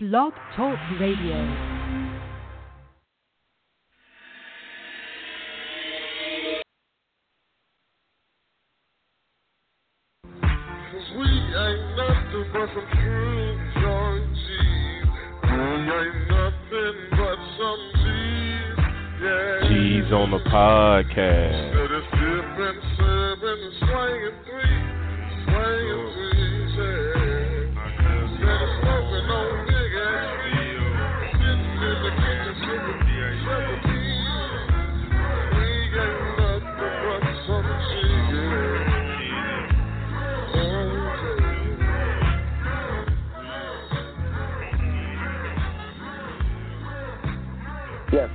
Blog Talk Radio. Cause we ain't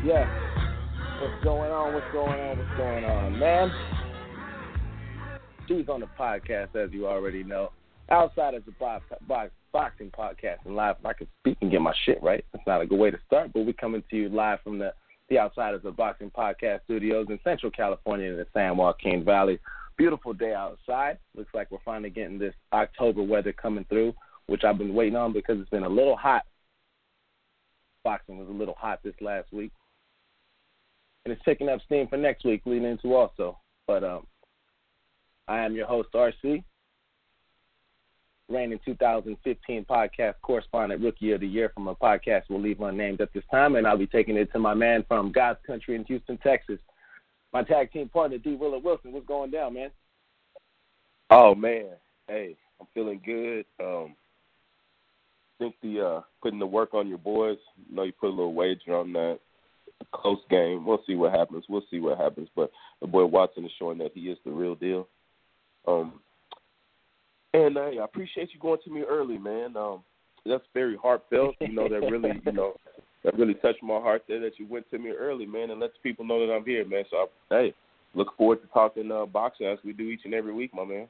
Yes. What's going on? What's going on? What's going on, man? She's on the podcast, as you already know. Outside of the box, box, boxing podcast and live, if I can speak and get my shit right. That's not a good way to start, but we're coming to you live from the the Outsiders of Boxing Podcast Studios in Central California in the San Joaquin Valley. Beautiful day outside. Looks like we're finally getting this October weather coming through, which I've been waiting on because it's been a little hot. Boxing was a little hot this last week and it's picking up steam for next week, leading into also. But um, I am your host, RC, reigning 2015 podcast correspondent rookie of the year from a podcast we'll leave unnamed at this time, and I'll be taking it to my man from God's country in Houston, Texas, my tag team partner, D. Willard Wilson. What's going down, man? Oh man, hey, I'm feeling good. Um, think the uh, putting the work on your boys. I know you put a little wager on that. Close game. We'll see what happens. We'll see what happens. But the boy Watson is showing that he is the real deal. Um, and hey, I appreciate you going to me early, man. Um, that's very heartfelt. You know that really, you know, that really touched my heart there that you went to me early, man, and lets people know that I'm here, man. So I, hey, look forward to talking uh, boxing as we do each and every week, my man.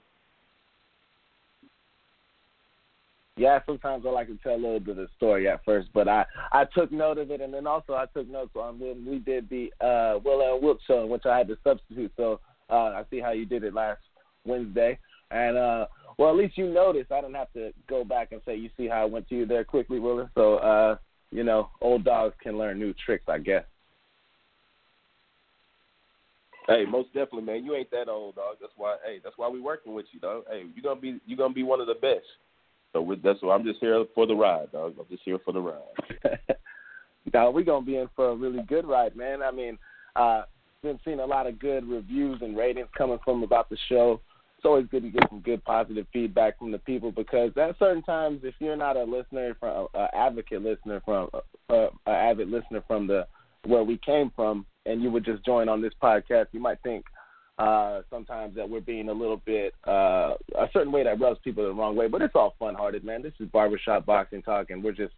Yeah, sometimes I like to tell a little bit of the story at first, but I I took note of it, and then also I took notes on when we did the uh, Will and Wilk show, in which I had to substitute. So uh, I see how you did it last Wednesday, and uh, well, at least you noticed. I didn't have to go back and say, "You see how I went to you there quickly, Willer." So uh, you know, old dogs can learn new tricks, I guess. Hey, most definitely, man. You ain't that old, dog. That's why. Hey, that's why we working with you, dog. Hey, you gonna be you gonna be one of the best. So with, that's why I'm just here for the ride, dog. I'm just here for the ride. now we're gonna be in for a really good ride, man. I mean, uh, been seeing a lot of good reviews and ratings coming from about the show. It's always good to get some good positive feedback from the people because at certain times, if you're not a listener from an advocate listener from uh, uh, an avid listener from the where we came from, and you would just join on this podcast, you might think uh, sometimes that we're being a little bit uh, a certain way that rubs people the wrong way. But it's all fun hearted, man. This is barbershop boxing talk, and we're just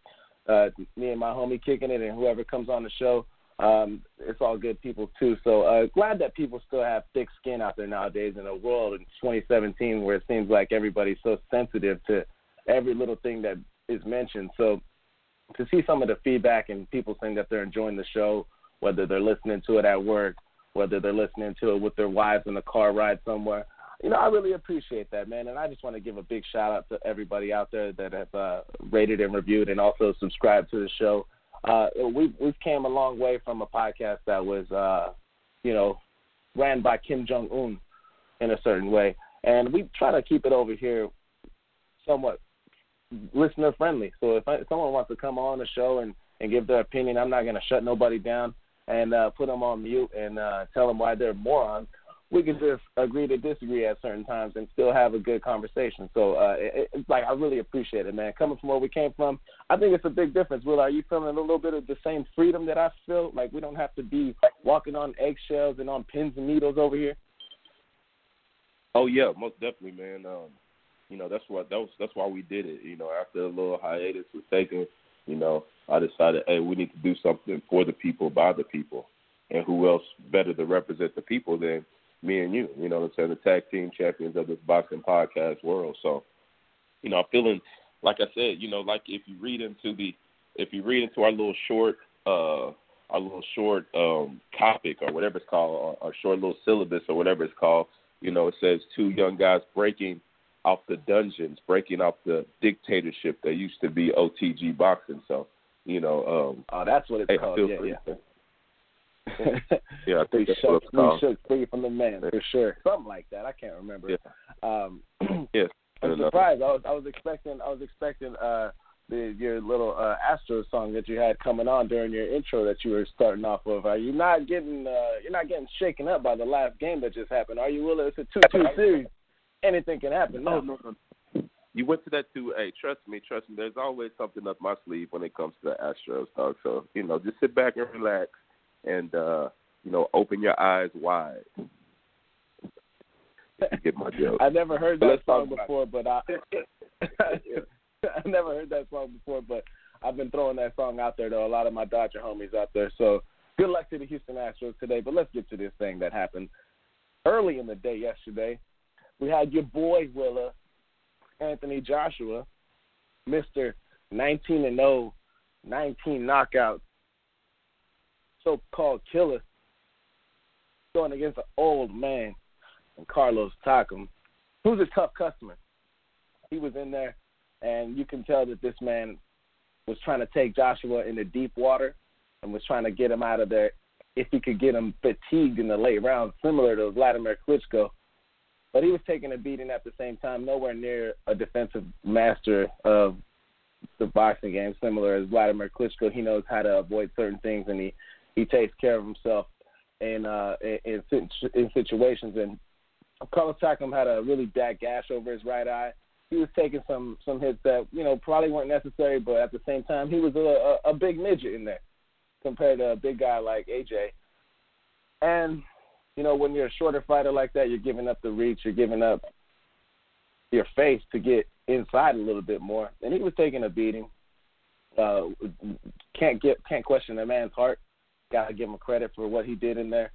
uh, me and my homie kicking it, and whoever comes on the show. Um, it's all good people too. So uh, glad that people still have thick skin out there nowadays in a world in 2017 where it seems like everybody's so sensitive to every little thing that is mentioned. So to see some of the feedback and people saying that they're enjoying the show, whether they're listening to it at work, whether they're listening to it with their wives in the car ride somewhere. You know, I really appreciate that, man. And I just want to give a big shout out to everybody out there that have uh, rated and reviewed and also subscribed to the show. Uh, we've we've came a long way from a podcast that was, uh, you know, ran by Kim Jong Un in a certain way, and we try to keep it over here somewhat listener friendly. So if, I, if someone wants to come on the show and and give their opinion, I'm not going to shut nobody down and uh, put them on mute and uh, tell them why they're morons. We can just agree to disagree at certain times and still have a good conversation. So uh, it, it's like I really appreciate it, man. Coming from where we came from, I think it's a big difference. Will, are you feeling a little bit of the same freedom that I feel? Like we don't have to be walking on eggshells and on pins and needles over here. Oh yeah, most definitely, man. Um, you know that's what that was, that's why we did it. You know, after a little hiatus was taken, you know, I decided, hey, we need to do something for the people, by the people. And who else better to represent the people than me and you? You know what I'm saying? The tag team champions of this boxing podcast world. So, you know, I'm feeling, like I said, you know, like if you read into the, if you read into our little short, uh, our little short um, topic or whatever it's called, our, our short little syllabus or whatever it's called, you know, it says two young guys breaking off the dungeons, breaking off the dictatorship that used to be OTG boxing. So, you know, um, oh, that's what it's hey, called. Yeah, free. yeah. yeah, I we think that's shook, what it's we called. shook free from the man Yeah. for sure. Something like that. I can't remember. Yeah. Um, Yes. I'm surprised. I was I was expecting I was expecting uh the your little uh Astro song that you had coming on during your intro that you were starting off with. Are you not getting uh you're not getting shaken up by the last game that just happened? Are you willing it's a two two series? Anything can happen. No, no, no. You went to that too. Hey, trust me, trust me. There's always something up my sleeve when it comes to the Astros talk. So you know, just sit back and relax, and uh, you know, open your eyes wide. Get my joke. I never heard that song before, but I I never heard that song before, but I've been throwing that song out there to a lot of my Dodger homies out there. So good luck to the Houston Astros today. But let's get to this thing that happened early in the day yesterday. We had your boy Willa, Anthony Joshua, Mister 19 and 0, 19 knockouts, so-called killer, going against an old man and Carlos Takam, who's a tough customer. He was in there, and you can tell that this man was trying to take Joshua into deep water and was trying to get him out of there if he could get him fatigued in the late rounds, similar to Vladimir Klitschko. But he was taking a beating at the same time, nowhere near a defensive master of the boxing game, similar as Vladimir Klitschko. He knows how to avoid certain things, and he he takes care of himself in uh in in, situations. And Carlos Takam had a really bad gash over his right eye. He was taking some some hits that you know probably weren't necessary, but at the same time, he was a a, a big midget in there compared to a big guy like AJ. And you know when you're a shorter fighter like that, you're giving up the reach, you're giving up your face to get inside a little bit more. And he was taking a beating. Uh, can't get can't question a man's heart. Got to give him credit for what he did in there.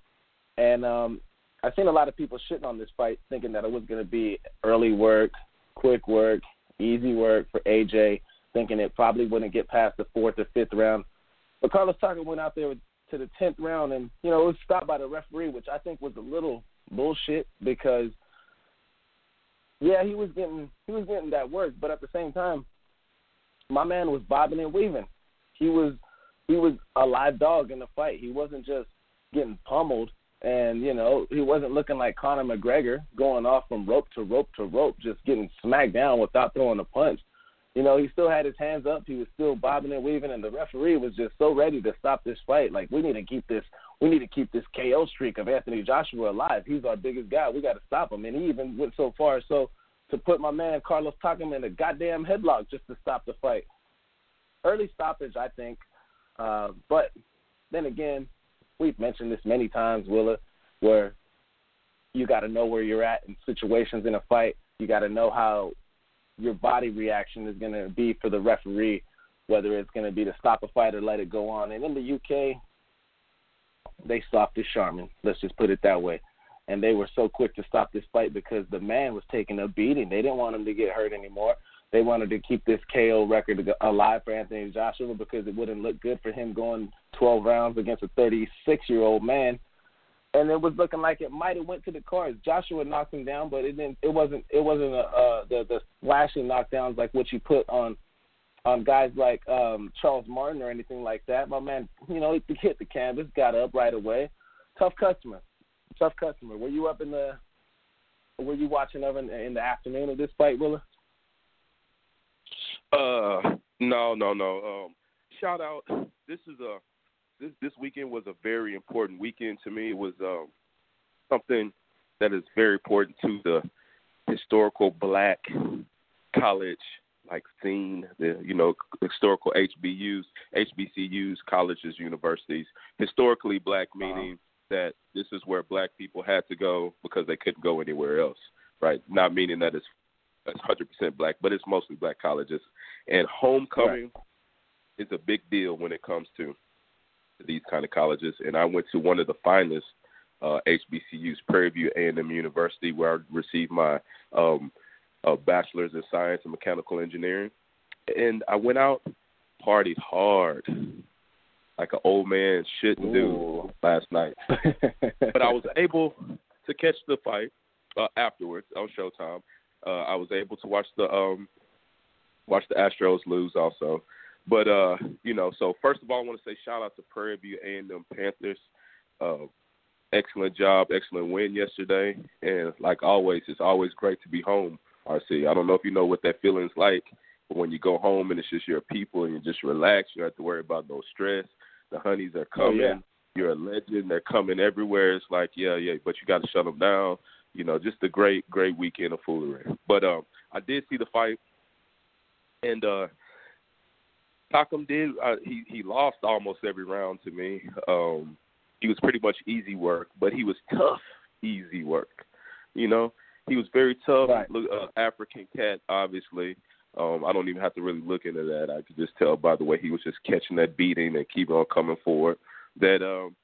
And um, I've seen a lot of people shitting on this fight, thinking that it was going to be early work, quick work, easy work for AJ, thinking it probably wouldn't get past the fourth or fifth round. But Carlos Takam went out there to the tenth round, and you know it was stopped by the referee, which I think was a little bullshit because, yeah, he was getting he was getting that work, but at the same time, my man was bobbing and weaving. He was he was a live dog in the fight. He wasn't just getting pummeled and you know he wasn't looking like Conor McGregor going off from rope to rope to rope, just getting smacked down without throwing a punch. You know, he still had his hands up. He was still bobbing and weaving, and the referee was just so ready to stop this fight. Like we need to keep this, we need to keep this KO streak of Anthony Joshua alive. He's our biggest guy. We got to stop him. And he even went so far so to put my man Carlos Takam in a goddamn headlock just to stop the fight. Early stoppage, I think. Uh, but then again, we've mentioned this many times, Willa, where you got to know where you're at in situations in a fight. You got to know how your body reaction is going to be for the referee, whether it's going to be to stop a fight or let it go on. And in the UK, they stopped this Sharman. Let's just put it that way. And they were so quick to stop this fight because the man was taking a beating. They didn't want him to get hurt anymore. They wanted to keep this KO record alive for Anthony Joshua because it wouldn't look good for him going 12 rounds against a 36 year old man. And it was looking like it might have went to the cards. Joshua knocked him down, but it didn't. It wasn't. It wasn't a, uh, the the slashing knockdowns like what you put on on guys like um Charles Martin or anything like that. My man, you know, he hit the canvas, got up right away. Tough customer, tough customer. Were you up in the? Were you watching of in, in the afternoon of this fight, Willa? Uh, no, no, no. Um, shout out. This is a this this weekend was a very important weekend to me. It was um something that is very important to the historical black college like scene, the you know historical HBUs, HBCUs, colleges, universities. Historically black meaning that this is where black people had to go because they couldn't go anywhere else, right? Not meaning that it's it's 100% black, but it's mostly black colleges. And homecoming is a big deal when it comes to these kind of colleges. And I went to one of the finest uh, HBCUs, Prairie View A&M University, where I received my um, uh, bachelor's in science and mechanical engineering. And I went out, partied hard, like an old man shouldn't do last night. but I was able to catch the fight uh, afterwards on Showtime, Uh, I was able to watch the um, watch the Astros lose also. But uh, you know, so first of all, I want to say shout out to Prairie View A and M Panthers. Uh, excellent job, excellent win yesterday, and like always, it's always great to be home. RC, I don't know if you know what that feeling's like, but when you go home and it's just your people and you just relax, you don't have to worry about no stress. The honeys are coming. Oh, yeah. You're a legend. They're coming everywhere. It's like, yeah, yeah, but you got to shut them down. You know, just a great, great weekend of foolery. But um, I did see the fight, and uh, Takam did. Uh, he he lost almost every round to me. Um, he was pretty much easy work, but he was tough, easy work. You know, he was very tough. Right. Look, uh, African cat, obviously. Um, I don't even have to really look into that. I could just tell by the way he was just catching that beating and keeping on coming forward that um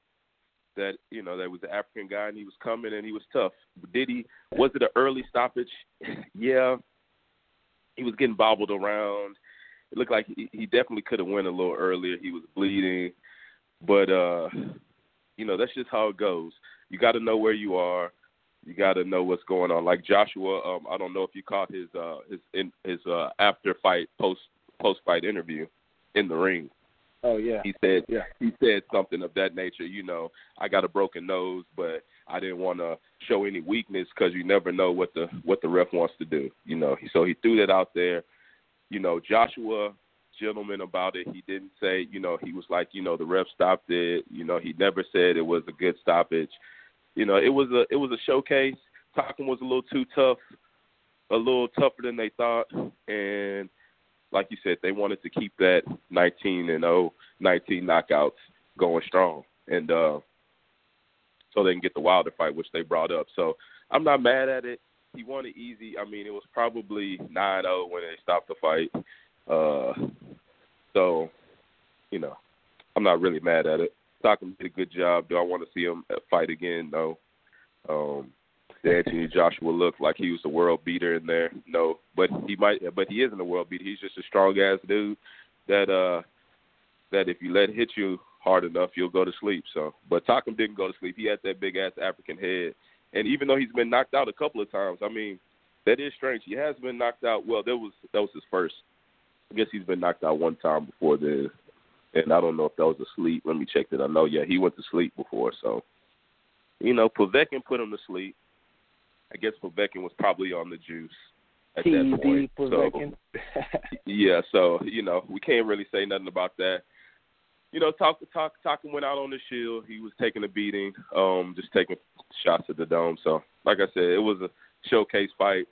that you know that was the African guy and he was coming and he was tough. Did he? Was it an early stoppage? yeah. He was getting bobbled around. It looked like he, he definitely could have went a little earlier. He was bleeding, but uh, you know that's just how it goes. You got to know where you are. You got to know what's going on. Like Joshua, um, I don't know if you caught his uh, his in, his uh, after fight post post fight interview in the ring. Oh yeah. He said Yeah. he said something of that nature. You know, I got a broken nose, but I didn't want to show any weakness because you never know what the what the ref wants to do. You know, so he threw that out there. You know, Joshua, gentleman about it. He didn't say, you know, he was like, you know, the ref stopped it. You know, he never said it was a good stoppage. You know, it was a it was a showcase. Takam was a little too tough, a little tougher than they thought, and like you said, they wanted to keep that 19 and 0, 19 knockouts going strong, and uh, so they can get the Wilder fight, which they brought up. So I'm not mad at it. He won it easy. I mean, it was probably 9-0 when they stopped the fight. Uh, so, you know, I'm not really mad at it. Stockton did a good job. Do I want to see him fight again? No. Um, did Anthony Joshua look like he was the world beater in there? No, but he might. But he isn't a world beater. He's just a strong ass dude that uh that if you let it hit you hard enough, you'll go to sleep. So, but Takam didn't go to sleep. He had that big ass African head, and even though he's been knocked out a couple of times, I mean, that is strange. He has been knocked out. Well, that was that was his first. I guess he's been knocked out one time before then, and I don't know if that was a sleep. Let me check that. I know, yeah, he went to sleep before. So, you know, Povetkin put him to sleep. I guess Povetkin was probably on the juice at that TD point. So, Povetkin. yeah, so you know we can't really say nothing about that. You know, talk talk talking went out on the shield. He was taking a beating, um, just taking shots at the dome. So, like I said, it was a showcase fight.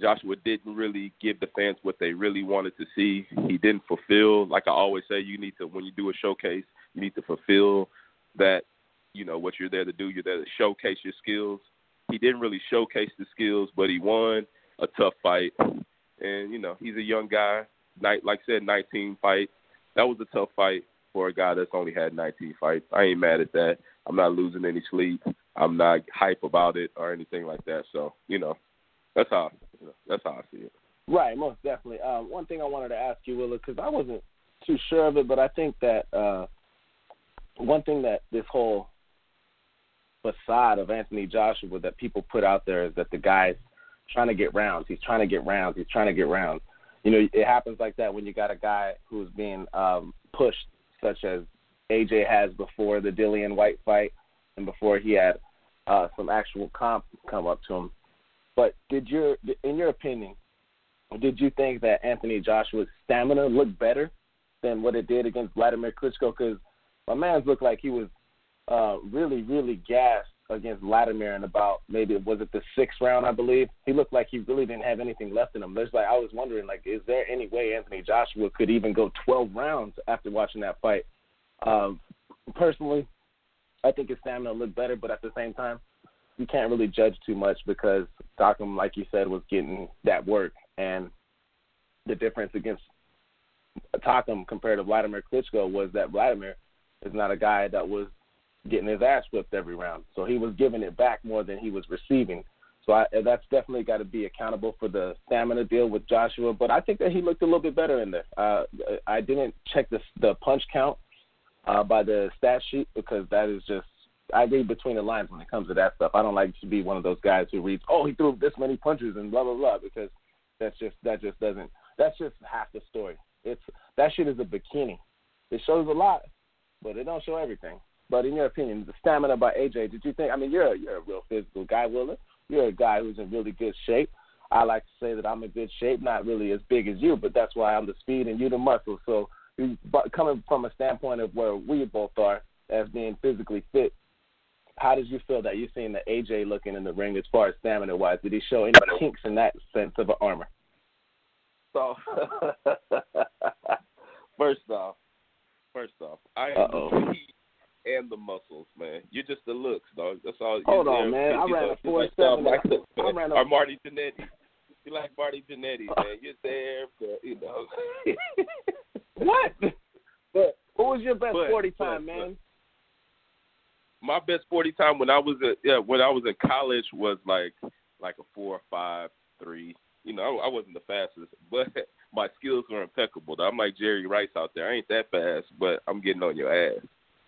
Joshua didn't really give the fans what they really wanted to see. He didn't fulfill, like I always say, you need to when you do a showcase, you need to fulfill that. You know what you're there to do. You're there to showcase your skills. He didn't really showcase the skills, but he won a tough fight. And you know he's a young guy. Night, like I said, 19 fights. That was a tough fight for a guy that's only had 19 fights. I ain't mad at that. I'm not losing any sleep. I'm not hype about it or anything like that. So you know, that's how you know, that's how I see it. Right, most definitely. Um, one thing I wanted to ask you, Willa, because I wasn't too sure of it, but I think that uh, one thing that this whole facade of Anthony Joshua that people put out there is that the guy's trying to get rounds. He's trying to get rounds. He's trying to get rounds. You know, it happens like that when you got a guy who's being um, pushed, such as AJ has before the Dillian Whyte fight and before he had uh, some actual comp come up to him. But did your, in your opinion, did you think that Anthony Joshua's stamina looked better than what it did against Vladimir Klitschko? Because my man's looked like he was uh, really, really gassed against Vladimir in about maybe was it the sixth round, I believe. He looked like he really didn't have anything left in him. There's like I was wondering, like, is there any way Anthony Joshua could even go 12 rounds after watching that fight? Um, personally, I think his stamina looked better, but at the same time, you can't really judge too much because Takam, like you said, was getting that work, and the difference against Takam compared to Vladimir Klitschko was that Vladimir is not a guy that was getting his ass whipped every round. So he was giving it back more than he was receiving. So I, that's definitely got to be accountable for the stamina deal with Joshua. But I think that he looked a little bit better in there. Uh, I didn't check the the punch count uh, by the stat sheet because that is just I read between the lines when it comes to that stuff. I don't like to be one of those guys who reads, "Oh, he threw this many punches and blah blah blah," because that's just that just doesn't. That's just half the story. It's that shit is a bikini. It shows a lot, but it don't show everything. But in your opinion, the stamina by AJ, did you think? I mean, you're a, you're a real physical guy, Willer. You're a guy who's in really good shape. I like to say that I'm in good shape, not really as big as you, but that's why I'm the speed and you the muscle. So, but coming from a standpoint of where we both are as being physically fit, how did you feel that you seen the AJ looking in the ring as far as stamina wise? Did he show any kinks in that sense of an armor? So, first off, first off, I Uh-oh. And the muscles, man. You're just the looks, dog. That's all. Hold you're on, man. I You ran a you're like 4.7 Shawn Michaels, I ran a- or Marty Jannetty. You like Marty Jannetty, man. You're there, but you know. What? But what was your best But- forty but- time, man? my best forty time when I was at yeah when I was in college was like like a four or five three. You know, I, I wasn't the fastest, but my skills were impeccable. I'm like Jerry Rice out there. I ain't that fast, but I'm getting on your ass.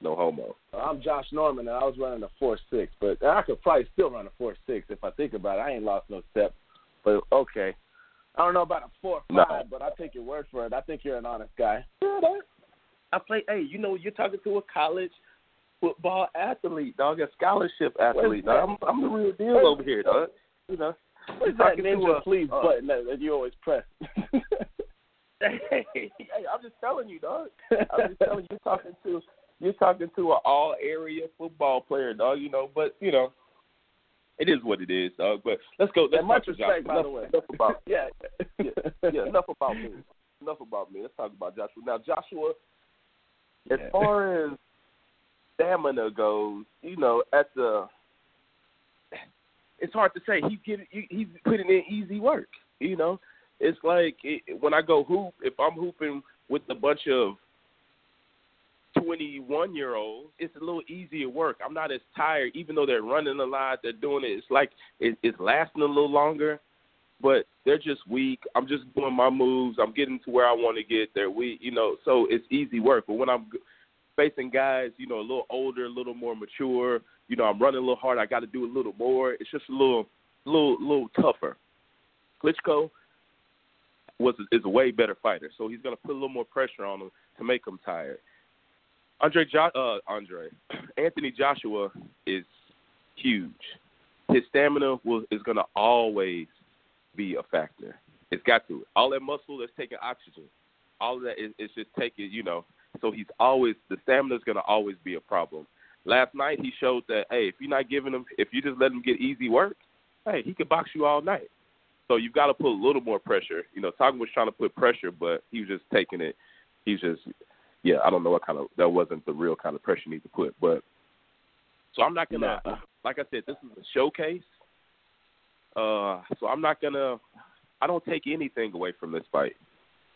No homo. I'm Josh Norman, and I was running a four six, but I could probably still run a four six if I think about it. I ain't lost no step, but okay. I don't know about a four No. five, but I'll take your word for it. I think you're an honest guy. I play. Hey, you know, you're talking to a college football athlete, dog, a scholarship athlete. Dog. I'm, I'm the real deal over here, dog. You know. What's You're that talking ninja a- please uh, button that, that you always press? Hey, hey, I'm just telling you, dog. I'm just telling you, you're talking to you're talking to an all area football player, dog. You know, but you know, it is what it is, dog. But let's go. Let's and much respect, by enough, the way. Enough about yeah. yeah, yeah. Enough about me. Enough about me. Let's talk about Joshua. Now, Joshua, as far as stamina goes, you know, at the it's hard to say. He's getting he's putting in easy work. You know, it's like it, when I go hoop. If I'm hooping with a bunch of 21 year olds, it's a little easier work. I'm not as tired, even though they're running a lot. They're doing it. It's like it, it's lasting a little longer, but they're just weak. I'm just doing my moves. I'm getting to where I want to get. They're weak, you know. So it's easy work. But when I'm facing guys, you know, a little older, a little more mature, you know, I'm running a little hard. I got to do a little more. It's just a little, little, little tougher. Klitschko was is a way better fighter, so he's going to put a little more pressure on him to make him tired. Andre, jo- uh, Andre, Anthony Joshua is huge. His stamina will, is going to always be a factor. It's got to. All that muscle that's taking oxygen, all of that is, is just taking, you know. So he's always the stamina is going to always be a problem. Last night he showed that hey, if you're not giving him, if you just let him get easy work, hey, he could box you all night. So you've got to put a little more pressure. You know, Takam was trying to put pressure, but he was just taking it. He's just, yeah, I don't know what kind of that wasn't the real kind of pressure you need to put. But so I'm not gonna, Nah. like I said, this is a showcase. Uh, so I'm not gonna, I don't take anything away from this fight.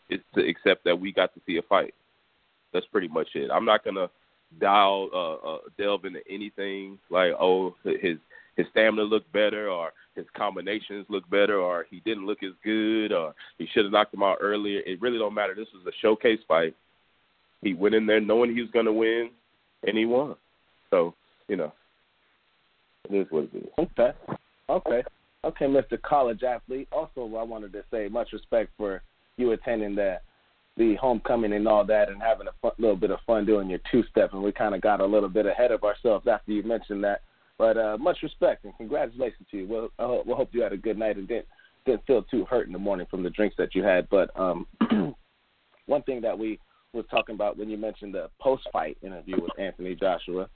It's to, except that we got to see a fight. That's pretty much it. I'm not gonna dial uh, uh delve into anything like oh his his stamina looked better or his combinations look better or he didn't look as good or he should have knocked him out earlier. It really don't matter. This was a showcase fight. He went in there knowing he was gonna win and he won. So, you know. It is what it is. Okay. Okay. Okay, Mr. College athlete. Also, I wanted to say much respect for you attending the the homecoming and all that, and having a fun, little bit of fun doing your two step. And we kind of got a little bit ahead of ourselves after you mentioned that. But uh, much respect and congratulations to you. We'll, hope, we'll hope you had a good night and didn't didn't feel too hurt in the morning from the drinks that you had. But um, one thing that we was talking about when you mentioned the post fight interview with Anthony Joshua,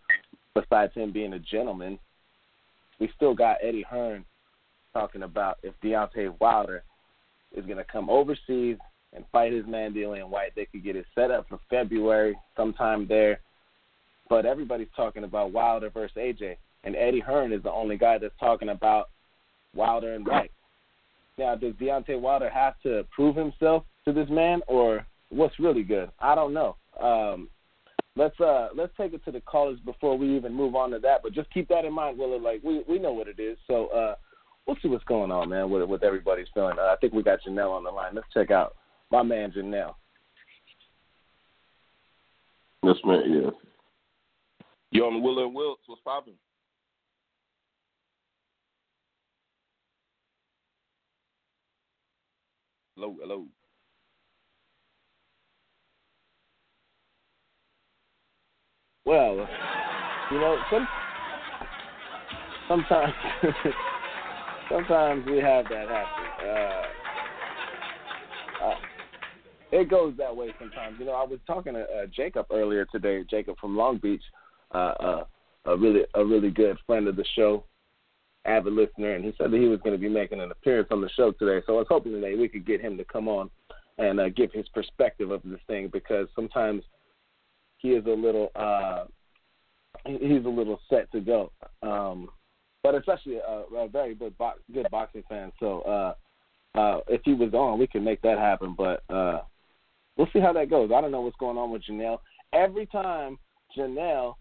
besides him being a gentleman, we still got Eddie Hearn talking about if Deontay Wilder is going to come overseas and fight his man Dillian Whyte, they could get it set up for February sometime there. But everybody's talking about Wilder versus AJ, and Eddie Hearn is the only guy that's talking about Wilder and Whyte. Now, does Deontay Wilder have to prove himself to this man, or what's really good? I don't know. Um, let's uh let's take it to the callers before we even move on to that. But just keep that in mind, Willa. Like we we know what it is. So uh we'll see what's going on, man. With with everybody's feeling. Uh, I think we got Janelle on the line. Let's check out my man Janelle. Yes, man, yeah. You on Willa and Wiltz? What's popping? Hello, hello. Well, you know, some sometimes sometimes we have that happen. Uh, uh, it goes that way sometimes. You know, I was talking to uh, Jacob earlier today. Jacob from Long Beach, uh, uh, a really a really good friend of the show, avid listener, and he said that he was going to be making an appearance on the show today. So I was hoping today we could get him to come on and uh, give his perspective of this thing because sometimes he is a little uh, he's a little set to go. Um, but especially a, a very good bo- good boxing fan. So uh, uh, if he was on, we could make that happen. But uh, we'll see how that goes. I don't know what's going on with Janelle. Every time Janelle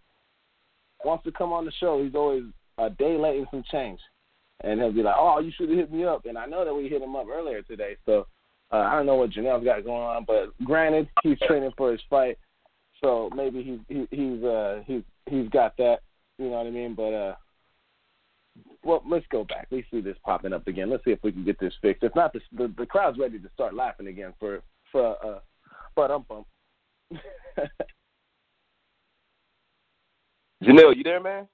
wants to come on the show, he's always a day late and some change. And he'll be like, "Oh, you should have hit me up." And I know that we hit him up earlier today, so uh, I don't know what Janelle's got going on. But granted, he's training for his fight, so maybe he's he, he's uh, he's he's got that. You know what I mean? But uh, well, let's go back. We see this popping up again. Let's see if we can get this fixed. If not, the the, the crowd's ready to start laughing again for for uh, but um bump. Janelle, you there, man?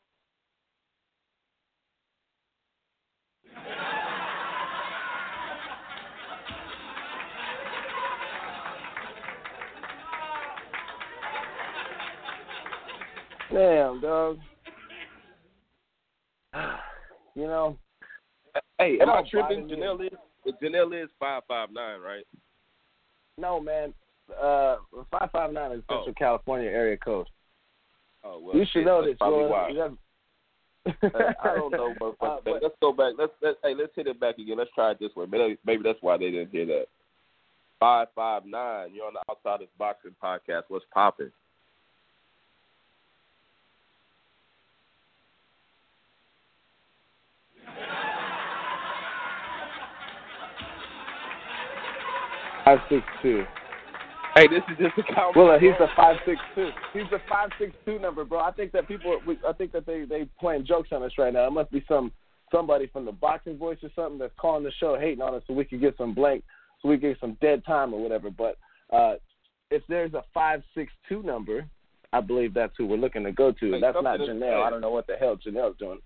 Damn, dog. You know, Hey, am I tripping? Janelle is Janelle is five five nine, right? no man. Uh, five five nine is Oh. Central California area code. Oh well, you should shit, know this, Probably why. I don't know, motherfucker. Uh, but- let's go back. Let's let's hey, let's hit it back again. Let's try it this way. Maybe, maybe that's why they didn't hear that. Five five nine. You're on the Outsiders Boxing Podcast. What's popping? Five six two. Hey, this is just a count. Well, uh, he's a five six two. He's a five six two number, bro. I think that people, I think that they they playing jokes on us right now. It must be some somebody from the boxing voice or something that's calling the show hating on us, so we could get some blank, so we get some dead time or whatever. But uh if there's a five six two number, I believe that's who we're looking to go to. Hey, that's not Janelle. I don't know what the hell Janelle's doing.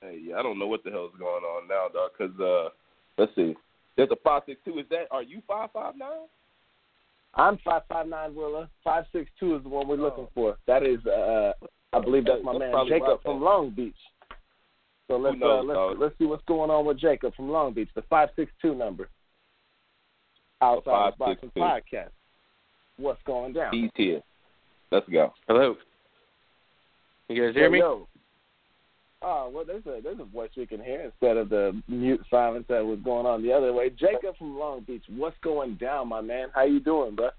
Hey, yeah, I don't know what the hell's going on now, dog. Cause uh, let's see. There's a five six two. Is that? Are you five five nine? I'm five five nine Willa. Five six two is the one we're Oh. looking for. That is, uh, I believe that's my That's man probably Jacob right, from. Long Beach. So let's knows, uh, let's dog? let's see what's going on with Jacob from Long Beach. The five six two number. Outside of Boxing 562. Podcast. What's going down? He's here. Let's go. Hello. You guys hear me? Yo. Oh well, there's a there's a voice we can hear instead of the mute silence that was going on the other way. Jacob from Long Beach, what's going down, my man? How you doing, bro?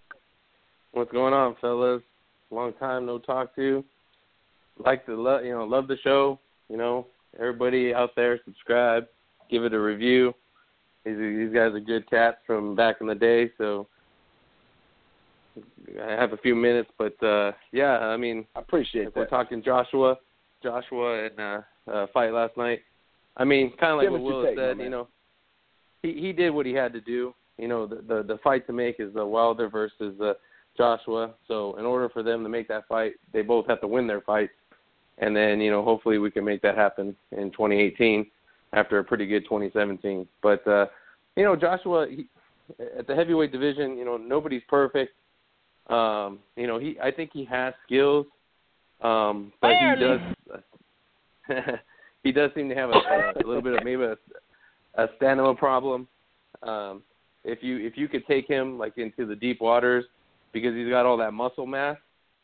What's going on, fellas? Long time no talk to. you. Like to love, you know, love the show. You know, everybody out there, subscribe, give it a review. These, these guys are good cats from back in the day, so I have a few minutes, but uh yeah, I mean, I appreciate if we're talking Joshua, Joshua and uh, uh fight last night. I mean, kind of like Give what us your Will said. man. You know, he he did what he had to do. You know, the the, the fight to make is the Wilder versus uh, Joshua. So in order for them to make that fight, they both have to win their fights, and then you know hopefully we can make that happen in 2018 after a pretty good 2017. But uh, you know, Joshua he, at the heavyweight division, you know nobody's perfect. Um, you know, he I think he has skills, um, but he does he does seem to have a, a little bit of maybe a, a stamina problem. Um, if you if you could take him like into the deep waters because he's got all that muscle mass,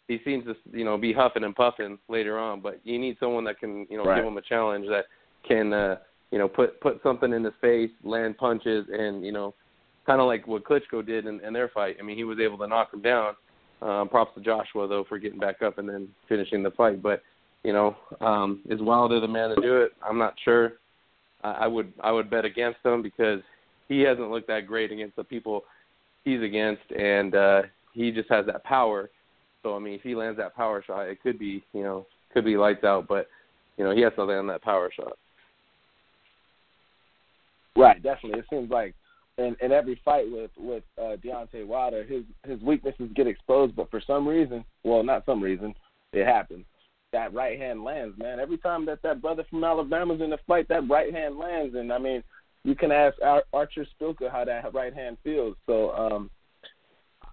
he seems to you know be huffing and puffing later on. But you need someone that can you know Right. give him a challenge that can uh, you know put put something in his face, land punches, and you know kind of like what Klitschko did in, in their fight. I mean, he was able to knock him down. Um, props to Joshua though for getting back up and then finishing the fight. But you know, um, is Wilder the man to do it? I'm not sure. I, I would I would bet against him because he hasn't looked that great against the people he's against, and uh, he just has that power. So I mean, if he lands that power shot, it could be you know could be lights out. But you know he has to land that power shot. Right, definitely. It seems like in in every fight with with uh, Deontay Wilder, his his weaknesses get exposed, but for some reason, well, not some reason, it happens. That right hand lands, man. Every time that that brother from Alabama's in the fight, that right hand lands, and I mean, you can ask Ar- Artur Szpilka how that right hand feels. So, um,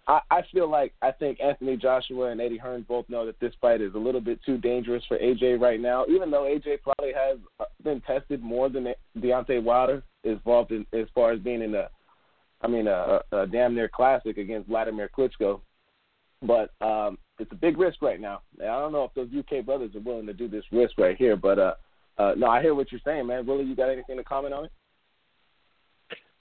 I, I feel like I think Anthony Joshua and Eddie Hearn both know that this fight is a little bit too dangerous for AJ right now. Even though AJ probably has uh, been tested more than Deontay Wilder, is involved in, as far as being in a, I mean, a, a damn near classic against Vladimir Klitschko. But um, it's a big risk right now. I don't know if those UK brothers are willing to do this risk right here. But uh, uh, no, I hear what you're saying, man. Willie, you got anything to comment on it?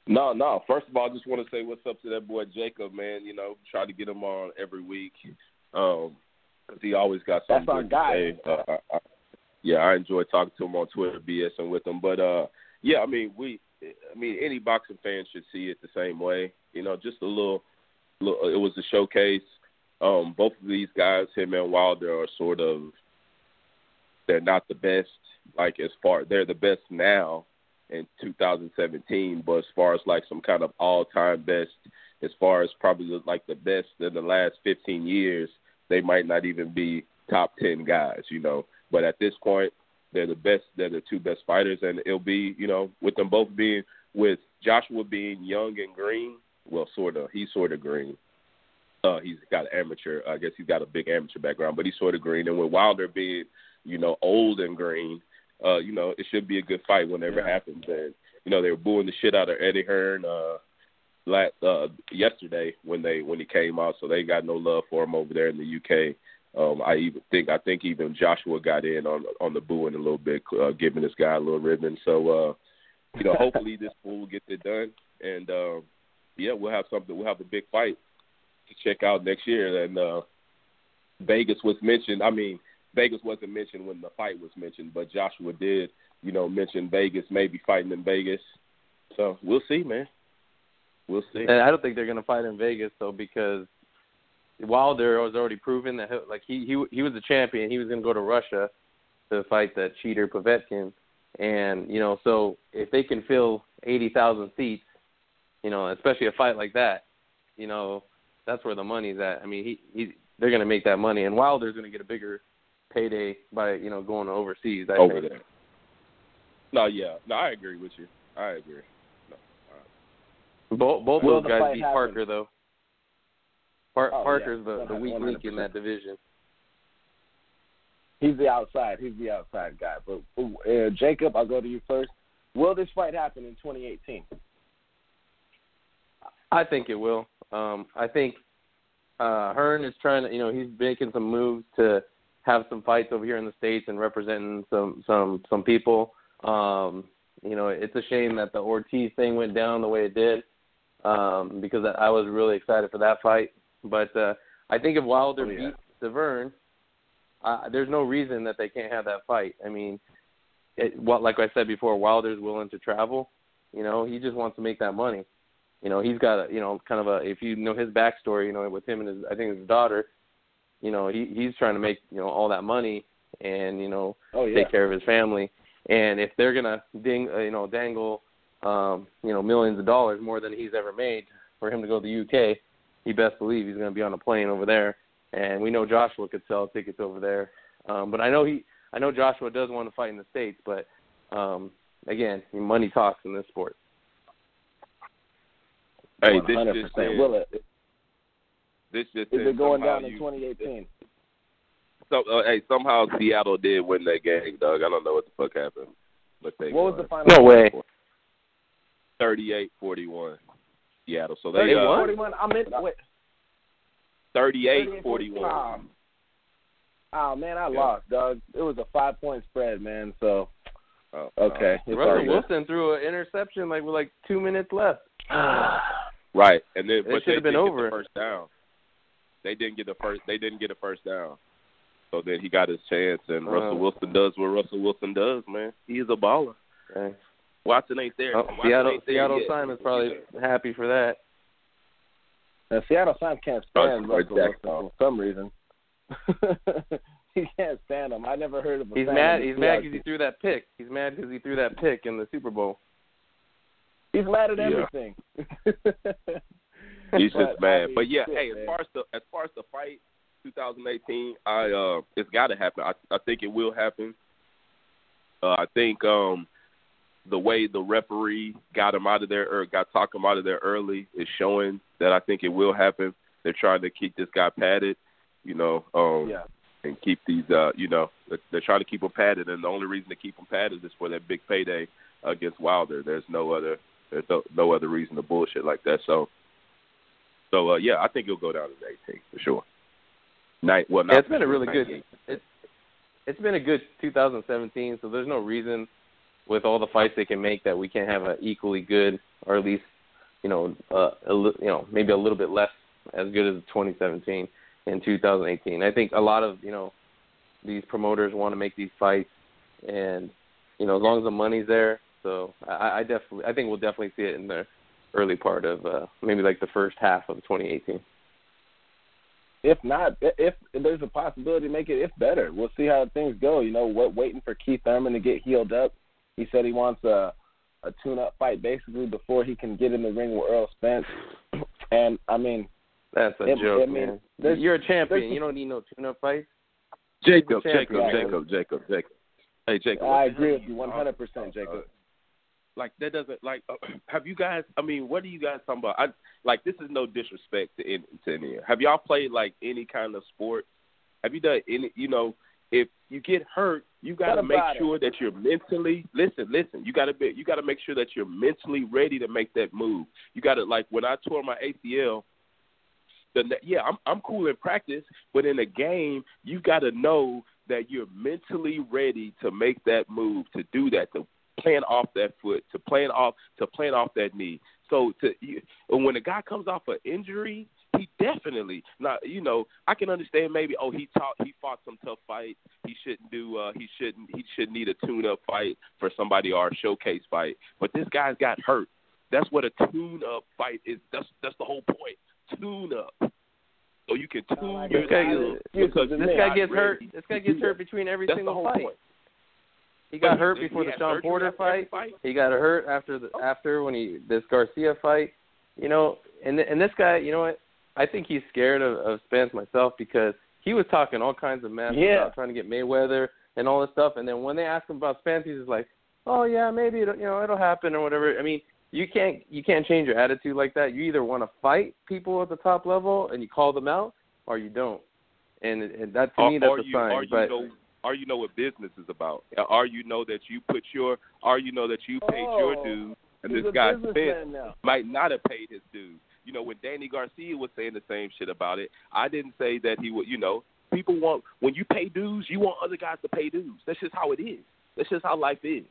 No, no. First of all, I just want to say what's up to that boy Jacob, man. You know, try to get him on every week because um, he always got something That's our guy. to say. Uh, I, I, yeah, I enjoy talking to him on Twitter, BSing with him. But uh, yeah, I mean, we I mean, any boxing fan should see it the same way. You know, just a little, little it was a showcase. Um, both of these guys, him and Wilder, are sort of they're not the best. Like as far they're the best now in 2017, but as far as like some kind of all-time best, as far as probably like the best in the last 15 years, they might not even be top 10 guys. You know, but at this point, they're the best. They're the two best fighters, and it'll be you know with them both being with Joshua being young and green. Well, sort of. He's sort of green. Uh, he's got an amateur. I guess he's got a big amateur background, but he's sort of green. And with Wilder being you know old and green, uh, you know it should be a good fight whenever Yeah. it happens. And you know they were booing the shit out of Eddie Hearn. Uh, last, uh, yesterday when they when he came out, so they got no love for him over there in the UK. Um, I even think I think even Joshua got in on on the booing a little bit, uh, giving this guy a little ribbon. So uh, you know, hopefully this fool gets it done, and uh, yeah, we'll have something. We'll have a big fight to check out next year. And uh, Vegas was mentioned. I mean, Vegas wasn't mentioned when the fight was mentioned, but Joshua did, you know, mention Vegas maybe fighting in Vegas. So we'll see, man. We'll see. And I don't think they're going to fight in Vegas though because Wilder was already proven that like he he he was the champion. He was going to go to Russia to fight that cheater Povetkin, and you know so if they can fill eighty thousand seats, you know especially a fight like that, you know that's where the money's at. I mean he he they're going to make that money, and Wilder's going to get a bigger payday by you know going overseas. I over think. there. No, yeah, no, I agree with you. I agree. Both both Will those guys fight beat happen? Parker though. Par- Oh, Parker's yeah. the the weak link in that division. He's the outside. He's the outside guy. But uh, Jacob, I'll go to you first. Will this fight happen in 2018? I think it will. Um, I think uh, Hearn is trying to, you know, he's making some moves to have some fights over here in the states and representing some some some people. Um, you know, it's a shame that the Ortiz thing went down the way it did um, because I was really excited for that fight. But uh, I think if Wilder Oh, yeah. beats Stiverne, uh, there's no reason that they can't have that fight. I mean, it, what like I said before, Wilder's willing to travel. You know, he just wants to make that money. You know, he's got a you know kind of a if you know his backstory, you know, with him and his I think his daughter, you know, he he's trying to make you know all that money and you know Oh yeah. take care of his family. And if they're gonna ding, uh, you know, dangle, um, you know, millions of dollars more than he's ever made for him to go to the UK, he best believe he's gonna be on a plane over there. And we know Joshua could sell tickets over there. Um, but I know he, I know Joshua does want to fight in the states. But um, again, money talks in this sport. Hey, this 100%. just in. Will it? This just Is it going Somehow down in 2018? So, uh, hey, somehow Seattle did win that game, Doug. I don't know what the fuck happened, but they What was the final? No way. 38-41. Seattle. So they 38, uh, 41. I'm in. Wait. 38-41. 41. Oh man, I Yeah. lost, Doug. It was a five point spread, man. So Oh, okay, it's all Russell. Wilson threw an interception like with like two minutes left. Right, and then It but should they have been over. The first down. They didn't get the first. They didn't get a first down. So then he got his chance, and Uh. Russell Wilson does what Russell Wilson does, man. He is a baller. Okay. Watson ain't there. Oh, Watson Seattle ain't there Seattle yet. Simon's probably happy for that. Now, Seattle Sounds can't Oh, stand it's Russell Wilson for some reason. he can't stand him. I never heard of a He's mad. He's mad because he threw that pick. He's mad because he threw that pick in the Super Bowl. He's mad at everything. He's But, just I mad. mean, but yeah, shit, hey, man. as far as the as far as the fight, 2018, I uh, it's got to happen. I I think it will happen. Uh, I think um, the way the referee got him out of there or got talk him out of there early is showing that I think it will happen. They're trying to keep this guy padded, you know, um, yeah. and keep these, uh, you know, they're trying to keep him padded, and the only reason to keep him padded is for that big payday against Wilder. There's no other, there's no, no other reason to bullshit like that. So, so uh, yeah, I think he'll go down to 18 for sure. Night, well, not Yeah, it's been a really good. It's it's been a good 2017. So there's no reason with all the fights they can make that we can't have an equally good, or at least you know, uh, a you know, maybe a little bit less as good as 2017 and 2018. I think a lot of you know these promoters want to make these fights, and you know, as long as the money's there. So I, I definitely, I think we'll definitely see it in the early part of uh, maybe like the first half of 2018. If not, if, if there's a possibility to make it, if better, we'll see how things go. You know, what waiting for Keith Thurman to get healed up. He said he wants a a tune-up fight basically before he can get in the ring with Errol Spence. And I mean, That's a It- joke, I mean, man. You're a champion. You don't need no tune-up fights. Jacob, Jacob. Jacob, Jacob, Jacob. Hey, Jacob. I agree with you 100%, about? Jacob. Like that doesn't like. Uh, have you guys? I mean, what are you guys talking about? I like this is no disrespect to any, to any. Have y'all played like any kind of sport? Have you done any? You know, if you get hurt, you got to make about it? sure that you're mentally. Listen, listen. You got to be. You got to make sure that you're mentally ready to make that move. You got to like when I tore my ACL. The, yeah, I'm I'm cool in practice, but in a game, you got to know that you're mentally ready to make that move, to do that, to playing off that foot, to playing off to playing off that knee. So to when a guy comes off an injury, he definitely not. You know, I can understand maybe. Oh, he taught he fought some tough fights. He shouldn't do. uh He shouldn't. He shouldn't need a tune-up fight for somebody or a showcase fight. But this guy's got hurt. That's what a tune-up fight is. That's that's the whole point. Tune-up. So you can tune like your This guy, skills because this guy not gets hurt. This guy gets hurt between every That's single the whole fight. point. He got But hurt before the had Shawn Porter fight. fight? He got hurt after the oh. after when he this Garcia fight. You know, and and this guy, you know what? I think he's scared of, of Spence myself because he was talking all kinds of mess Yeah. about trying to get Mayweather and all this stuff. And then when they ask him about Spence, he's just like, "Oh yeah, maybe it'll, you know it'll happen or whatever." I mean, you can't you can't change your attitude like that. You either want to fight people at the top level and you call them out, or you don't. And, and that to or, me, that's a sign. Or you but know, or you know what business is about. Or you know that you put your, or you know that you paid your Oh, dues, and this guy Spence might not have paid his dues. You know, when Danny Garcia was saying the same shit about it, I didn't say that he would. You know, people want when you pay dues, you want other guys to pay dues. That's just how it is. That's just how life is.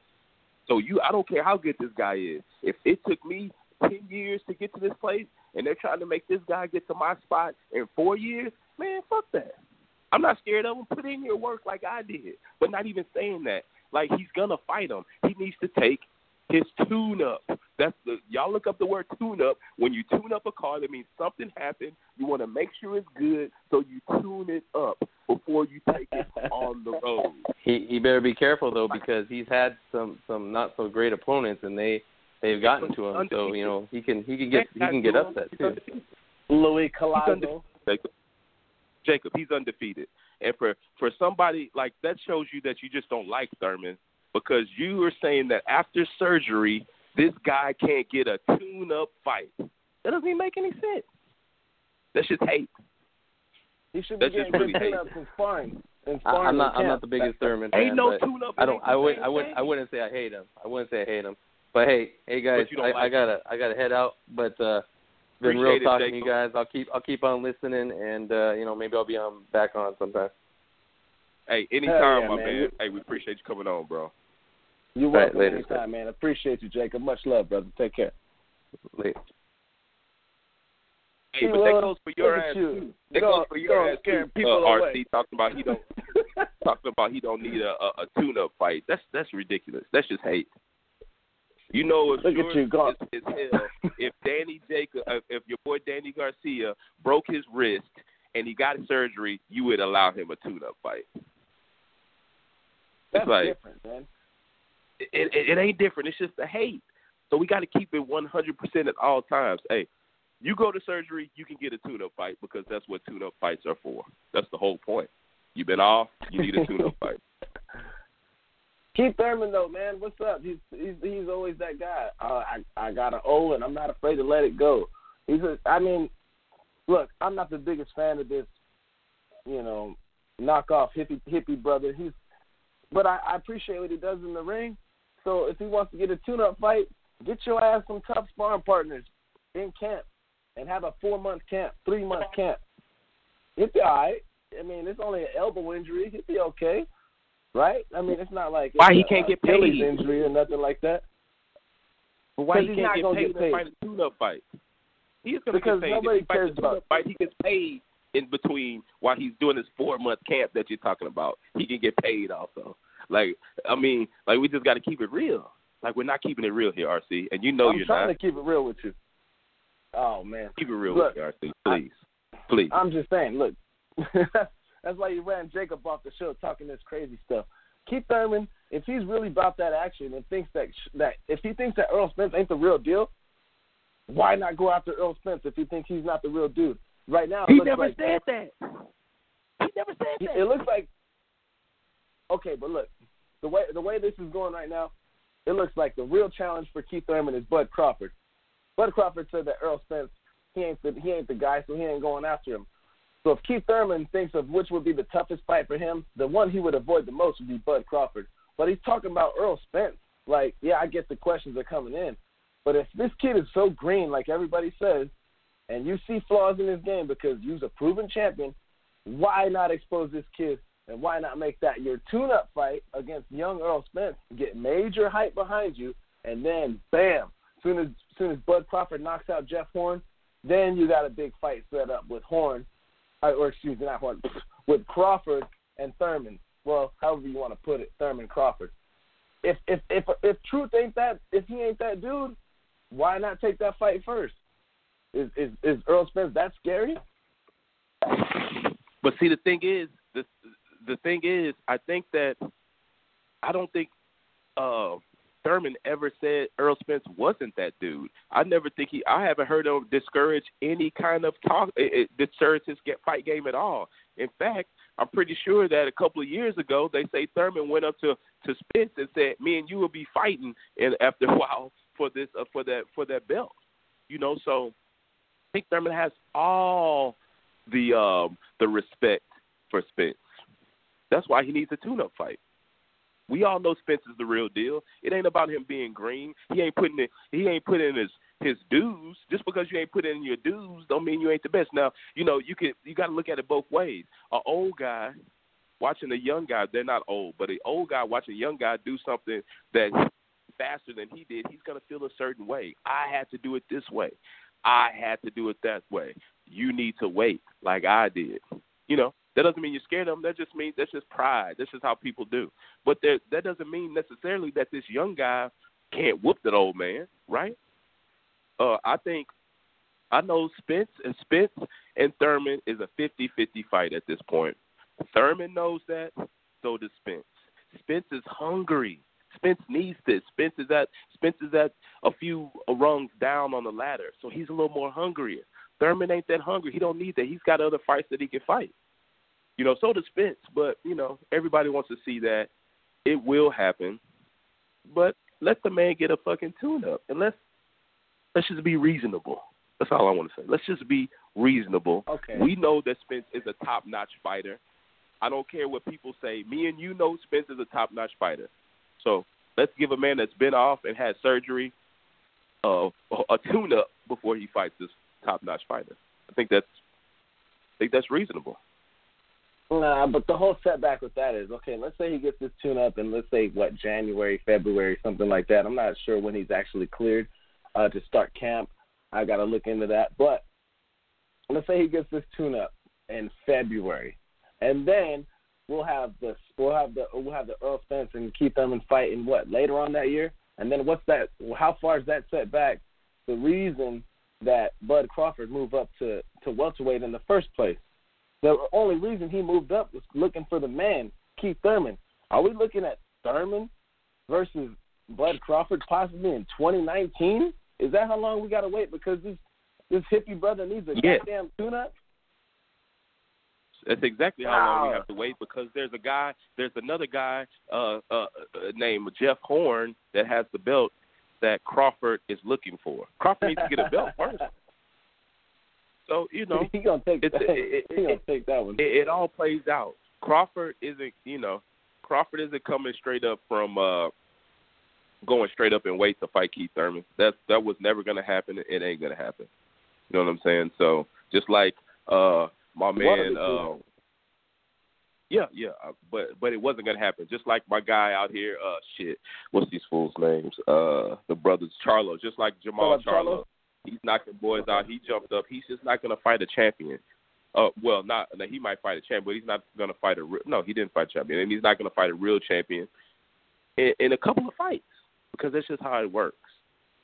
So you, I don't care how good this guy is. If it took me ten years to get to this place, and they're trying to make this guy get to my spot in four years, man, fuck that. I'm not scared of him. Put in your work like I did, but not even saying that. Like he's gonna fight him. He needs to take his tune up. That's the y'all look up the word tune up. When you tune up a car, that means something happened. You want to make sure it's good, so you tune it up before you take it on the road. He he better be careful though because he's had some some not so great opponents and they they've gotten to him. So you know he can he can get he can get upset too. Louis He's Collazo. Undefeated. Jacob. Jacob, he's undefeated. And for for somebody like that shows you that you just don't like Thurman because you are saying that after surgery this guy can't get a tune up fight. That doesn't even make any sense. That's just hate. He should be That's getting just good really tune-ups in sparring. In I, sparring I'm not I'm not the biggest Thurman fan. Ain't no tune up. I don't I would I would I wouldn't say I hate him. I wouldn't say I hate him. But hey hey guys, But you don't I, I gotta I gotta head out. But uh been Appreciate real it, talking to you guys. I'll keep I'll keep on listening and uh, you know, maybe I'll be on back on sometime. Hey, anytime, yeah, my man. man. Hey, we appreciate you coming on, bro. You're Right, welcome later, anytime, man. Appreciate you, Jacob. Much love, brother. Take care. Later. Hey, but that goes for your ass you. too. That Go- goes for your go ass too. people uh. RC talking about he don't talking about he don't need a, a, a tune up fight. That's that's ridiculous. That's just hate. You know if Look at sure you, go- as, as hell if Danny Jacob, uh, if your boy Danny Garcia broke his wrist and he got surgery, you would allow him a tune-up fight. That's like- different, man. It, it, it ain't different. It's just the hate. So we got to keep it 100% at all times. Hey, you go to surgery, you can get a tune-up fight because that's what tune-up fights are for. That's the whole point. You've been off, you need a tune-up fight. Keith Thurman, though, man, what's up? He's he's he's always that guy. Uh, I I got an O, and I'm not afraid to let it go. He's a. I mean, look, I'm not the biggest fan of this, you know, knockoff hippie hippie brother. He's, but I, I appreciate what he does in the ring. So if he wants to get a tune-up fight, get your ass some tough sparring partners in camp, and have a four-month camp, three-month camp. He'll be all right. I mean, it's only an elbow injury. He'll be okay, right? I mean, it's not like Why he can't get Achilles paid? injury or nothing like that. But why he he's can't not get gonna paid get to paid. fight a tune-up fight? He is going to Because get paid. nobody if cares about- fight. He gets paid in between while he's doing his four-month camp that you're talking about. He can get paid also. Like, I mean, like we just got to keep it real. Like we're not keeping it real here, RC, and you know I'm you're trying to keep it real with you. Oh man, Keep it real Look, with me, RC, please, please. I'm just saying. Look, that's why you ran Jacob off the show talking this crazy stuff. Keith Thurman, if he's really about that action and thinks that that if he thinks that Errol Spence ain't the real deal, why not go after Errol Spence if he thinks he's not the real dude? Right now, he never like, said that. He never said that. It looks like okay, but look, the way the way this is going right now, it looks like the real challenge for Keith Thurman is Bud Crawford. Bud Crawford said that Errol Spence he ain't the he ain't the guy, so he ain't going after him. So if Keith Thurman thinks of which would be the toughest fight for him, the one he would avoid the most would be Bud Crawford. But he's talking about Errol Spence. Like, yeah, I get the questions are coming in, but if this kid is so green, like everybody says, and you see flaws in his game because you're a proven champion, why not expose this kid and why not make that your tune-up fight against young Errol Spence? Get major hype behind you, and then bam! Soon as soon as Bud Crawford knocks out Jeff Horn, then you got a big fight set up with Horn, or excuse me, not Horn, with Crawford and Thurman. Well, however you want to put it, Thurman Crawford. If if if if Truth ain't that, if he ain't that dude, why not take that fight first? Is is is Errol Spence that scary? But see, the thing is, the the thing is, I think that I don't think uh, Thurman ever said Errol Spence wasn't that dude. I never think he. I haven't heard him discourage any kind of talk. It, it discourage his get, fight game at all. In fact, I'm pretty sure that a couple of years ago, they say Thurman went up to to Spence and said, "Me and you will be fighting." And after a while, for this uh, for that for that belt, you know. So I think Thurman has all the um the respect for Spence. That's why he needs a tune-up fight. We all know Spence is the real deal. It ain't about him being green. He ain't putting it. He ain't putting in his his dues. Just because you ain't putting in your dues, don't mean you ain't the best. Now, you know you can you got to look at it both ways. A old guy watching a young guy, they're not old, but an old guy watching a young guy do something that faster than he did, he's gonna feel a certain way. I had to do it this way. I had to do it that way. You need to wait, like I did. You know, that doesn't mean you're scared of them. That just means that's just pride. That's just how people do. But there, that doesn't mean necessarily that this young guy can't whoop that old man, right? Uh, I think I know Spence and Spence and Thurman is a 50-50 fight at this point. Thurman knows that, so does Spence. Spence is hungry. Spence needs this. Spence is at Spence is at a few rungs down on the ladder, so he's a little more hungrier. Thurman ain't that hungry. He don't need that. He's got other fights that he can fight. You know, so does Spence. But you know, everybody wants to see that it will happen. But let the man get a fucking tune up, and let's let's just be reasonable. That's all I want to say. Let's just be reasonable. Okay. We know that Spence is a top notch fighter. I don't care what people say. Me and you know Spence is a top notch fighter. So let's give a man that's been off and had surgery uh, a tune up before he fights this top notch fighter. I think that's I think that's reasonable. Nah, but the whole setback with that is okay. Let's say he gets this tune up, and let's say what January, February, something like that. I'm not sure when he's actually cleared uh, to start camp. I got to look into that. But let's say he gets this tune up in February, and then we'll have the we'll have the we'll have the Errol Spence and Keith Thurman fight in what later on that year. And then what's that? How far is that setback? The reason that Bud Crawford moved up to to welterweight in the first place. The only reason he moved up was looking for the man, Keith Thurman. Are we looking at Thurman versus Bud Crawford possibly in 2019? Is that how long we got to wait because this this hippie brother needs a Yeah. goddamn tune-up? That's exactly how long we have to wait because there's a guy, there's another guy uh, uh, uh, named Jeff Horn that has the belt that Crawford is looking for. Crawford needs to get a belt first. So you know, he gonna take it's- that. it- it- he gonna take that one. it, it all plays out. Crawford isn't, you know, Crawford isn't coming straight up from uh going straight up in weight to fight Keith Thurman. That's that was never gonna happen. It ain't gonna happen. You know what I'm saying? So just like uh my man, uh, yeah, yeah, uh, but but it wasn't gonna happen. Just like my guy out here, uh, shit, what's these fools' names? Uh, the brothers Charlo. Just like Jermall Charlo? Charlo, he's knocking boys out. He jumped up. He's just not gonna fight a champion. Uh, well, not no, he might fight a champion, but he's not gonna fight a re- no. He didn't fight a champion, and he's not gonna fight a real champion in, in a couple of fights because that's just how it works.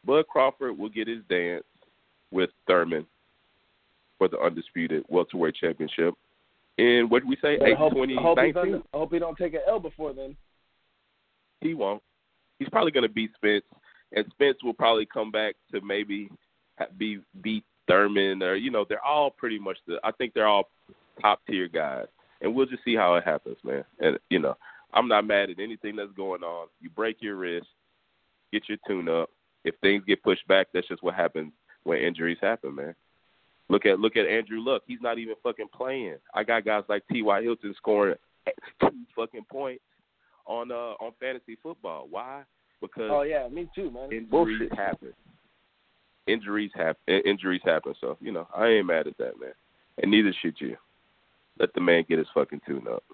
Bud Crawford will get his dance with Thurman for the undisputed welterweight championship. And what did we say? Eight hope, twenty I hope, he's nineteen. I hope he don't take an L before then. He won't. He's probably going to beat Spence, and Spence will probably come back to maybe be beat Thurman, or you know, they're all pretty much the. I think they're all top tier guys, and we'll just see how it happens, man. And you know, I'm not mad at anything that's going on. You break your wrist, get your tune up. If things get pushed back, that's just what happens when injuries happen, man. Look at look at Andrew Luck. He's not even fucking playing. I got guys like T. Y. Hilton scoring two fucking points on uh on fantasy football. Why? Because Oh yeah, me too, man. injuries Bullshit. happen. Injuries happen. Injuries happen. So you know, I ain't mad at that, man. And neither should you. Let the man get his fucking tune up.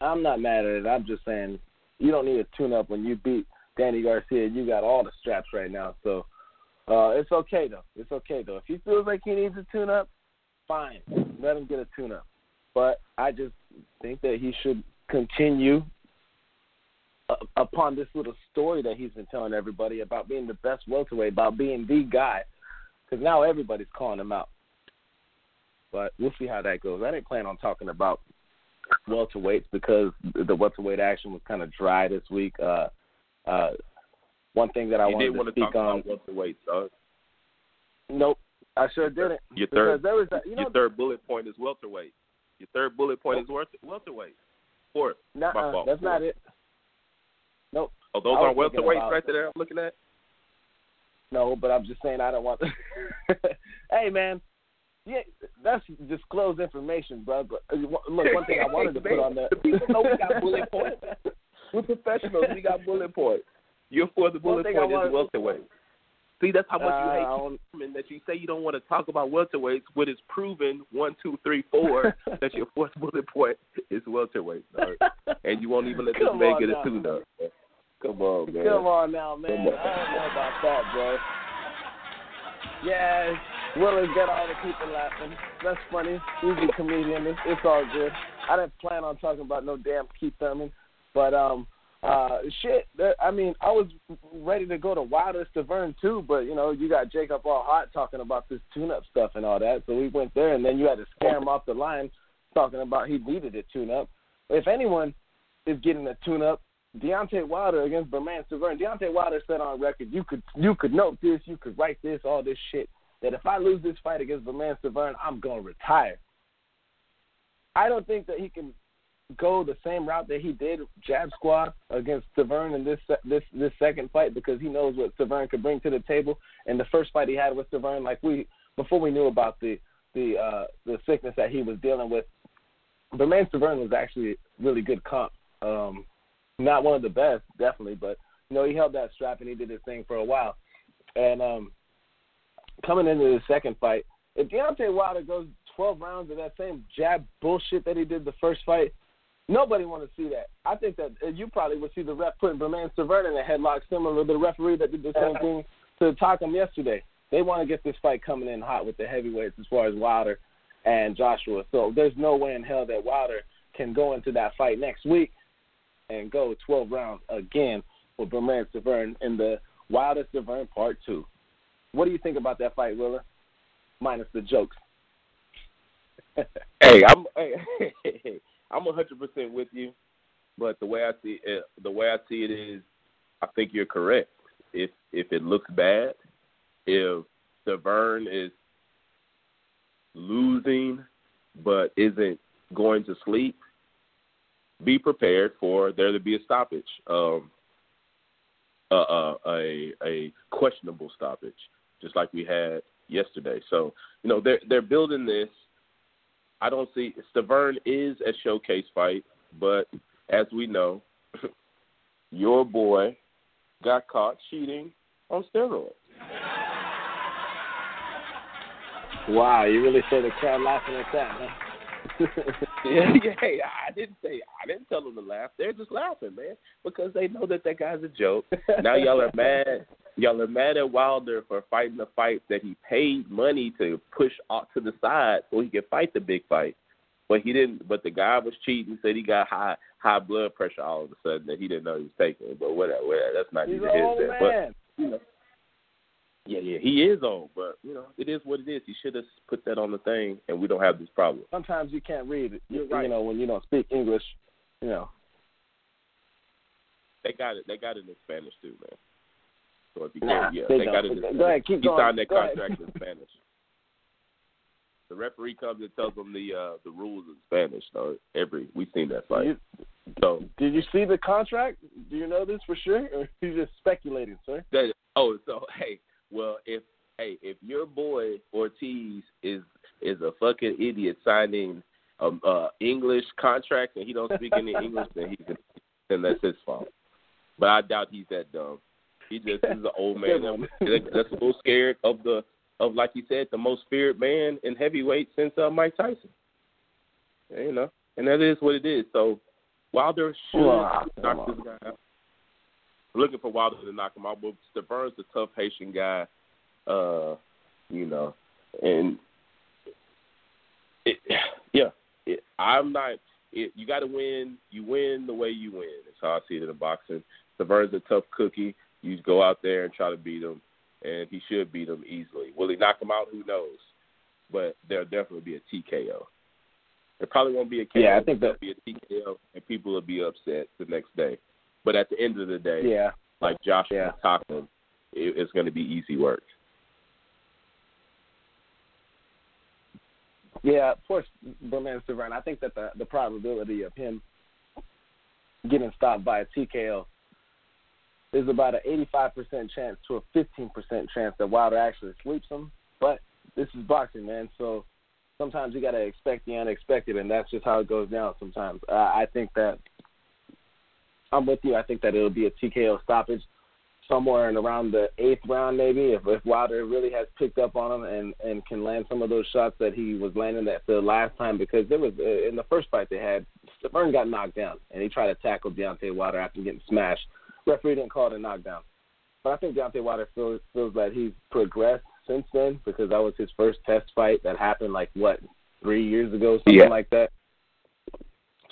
I'm not mad at it. I'm just saying you don't need a tune up when you beat Danny Garcia. You got all the straps right now, so uh, it's okay though. It's okay though. If he feels like he needs a tune up, fine, let him get a tune up. But I just think that he should continue upon this little story that he's been telling everybody about being the best welterweight, about being the guy. Because now everybody's calling him out. But we'll see how that goes. I didn't plan on talking about welterweights because the welterweight action was kind of dry this week. Uh, uh, one thing that I you wanted to to speak talk on. about welterweight, so Nope, I sure didn't. your third there was, a, you know, your third bullet point is welterweight. Your third bullet point is welterweight. Fourth. my nuh-uh, fault. that's not it. Nope. Oh, those are was thinking welterweights right there. I'm looking at. No, but I'm just saying I don't want. hey, man, yeah, that's disclosed information, bro. But uh, look, one thing I wanted to put on there. The people know we got bullet points. We're professionals. We got bullet points. Your fourth One bullet point is wanted- welterweight. See, that's how much Uh, you hate don't- that you say you don't want to talk about welterweights when it's proven one, two, three, four that your fourth bullet point is welterweight, and you won't even let this man get a tune up. Come on, man. Come on now, man. On. I don't know about that, bro. Yeah, Willis got all the people laughing. That's funny. He's a comedian. It's, it's all good. I didn't plan on talking about no damn Keith Thurman, but um, uh, shit. I mean, I was ready to go to Wilder Stiverne too, but you know, you got Jacob all hot talking about this tune-up stuff and all that, so we went there, and then you had to scare him off the line talking about he needed a tune-up. If anyone is getting a tune-up, Deontay Wilder against Bermane Stiverne. Deontay Wilder said on record, you could you could note this, you could write this, all this shit. That if I lose this fight against Bermane Stiverne, I'm gonna retire. I don't think that he can go the same route that he did Jab Squad against Stiverne in this this this second fight because he knows what Stiverne could bring to the table. And the first fight he had with Stiverne, like we before we knew about the the uh the sickness that he was dealing with, Bermane Stiverne was actually a really good comp. Um, not one of the best, definitely, but you know he held that strap and he did his thing for a while. And um, coming into the second fight, if Deontay Wilder goes 12 rounds of that same jab bullshit that he did the first fight, nobody want to see that. I think that uh, you probably would see the ref putting Bermane Stiverne in a headlock, similar to the referee that did the same thing to Takam yesterday. They want to get this fight coming in hot with the heavyweights as far as Wilder and Joshua. So there's no way in hell that Wilder can go into that fight next week and go 12 rounds again with Bermane Stiverne in the Wilder Stiverne Part 2. What do you think about that fight, Willa? Minus the jokes. hey, I'm hey, I'm a hundred percent with you, but the way I see it, the way I see it is, I think you're correct. If if it looks bad, if Stiverne is losing but isn't going to sleep, be prepared for there to be a stoppage, um, uh, uh, a a questionable stoppage, just like we had yesterday. So you know they're they're building this. I don't see Stiverne is a showcase fight, but as we know, your boy got caught cheating on steroids. Wow, you really saw the crowd laughing at that, huh? yeah, yeah. Hey, I didn't say I didn't tell them to laugh. They're just laughing, man, because they know that that guy's a joke. Now y'all are mad. Y'all are mad at Wilder for fighting the fight that he paid money to push off to the side so he could fight the big fight. But he didn't. But the guy was cheating. Said he got high high blood pressure all of a sudden that he didn't know he was taking. But whatever, whatever. That's not He's neither an here old nor there. man. But you know, yeah, yeah, he is old, but you know, it is what it is. He should have put that on the thing, and we don't have this problem. Sometimes you can't read it. You're right. you know, when you don't speak English, you know. They got it. They got it in Spanish too, man. So if you Nah, can't, yeah, they they, got it. In Go ahead, keep he going. signed that Go ahead. contract in Spanish. The referee comes and tells them the uh the rules in Spanish. So every we've seen that fight. You, so did you see the contract? Do you know this for sure, or you just speculating, sir? that oh so hey well if hey if your boy Ortiz is is a fucking idiot signing um uh English contract and he don't speak any English then he can then that's his fault. But I doubt he's that dumb. He just is an old man Good one. that- that's a little scared of the of like you said the most feared man in heavyweight since uh, Mike Tyson. You know, and that is what it is. So Wilder should knock this guy out. Looking for Wilder to knock him out, but Stiverne's a tough Haitian guy, uh, you know, and it, yeah, it, I'm not. It, you got to win. You win the way you win. That's how I see it in boxing. Stiverne's a tough cookie. You just go out there and try to beat him, and he should beat him easily. Will he knock him out? Who knows? But there'll definitely be a TKO. There probably won't be a KO. Yeah, I think there'll be a TKO, and people will be upset the next day. But at the end of the day, Yeah, like Joshua Yeah. talking, it, it's going to be easy work. yeah. Poor Bermane Stiverne. I think that the the probability of him getting stopped by a TKO is about an 85% chance to a 15% chance that Wilder actually sweeps him. But this is boxing, man. So sometimes you got to expect the unexpected, and that's just how it goes down sometimes. Uh, I think that I'm with you. I think that it'll be a TKO stoppage somewhere in around the eighth round, maybe. If, if Wilder really has picked up on him and and can land some of those shots that he was landing that the last time, because there was uh, in the first fight they had, Stiverne got knocked down, and he tried to tackle Deontay Wilder after getting smashed. Referee didn't call it a knockdown, but I think Deontay Wilder feels feels that he's progressed since then because that was his first test fight that happened like what three years ago, something Yeah. like that.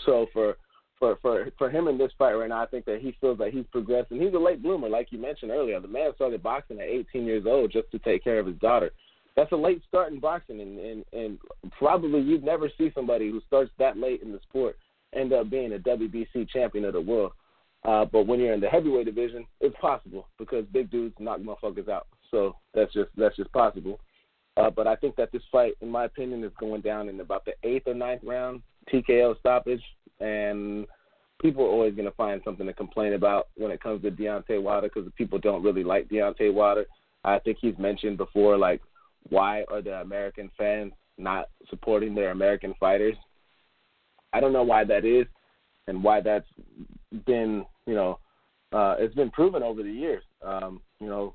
So for for for for him in this fight right now, I think that he feels that he's progressed, and he's a late bloomer, like you mentioned earlier. The man started boxing at 18 years old just to take care of his daughter. That's a late start in boxing, and and and probably you'd never see somebody who starts that late in the sport end up being a WBC champion of the world. Uh, but when you're in the heavyweight division, it's possible because big dudes knock motherfuckers out. So that's just that's just possible. Uh, but I think that this fight, in my opinion, is going down in about the eighth or ninth round TKO stoppage, and people are always going to find something to complain about when it comes to Deontay Wilder because people don't really like Deontay Wilder. I think he's mentioned before, like, why are the American fans not supporting their American fighters? I don't know why that is, and why that's been, you know, uh, it's been proven over the years. Um, you know,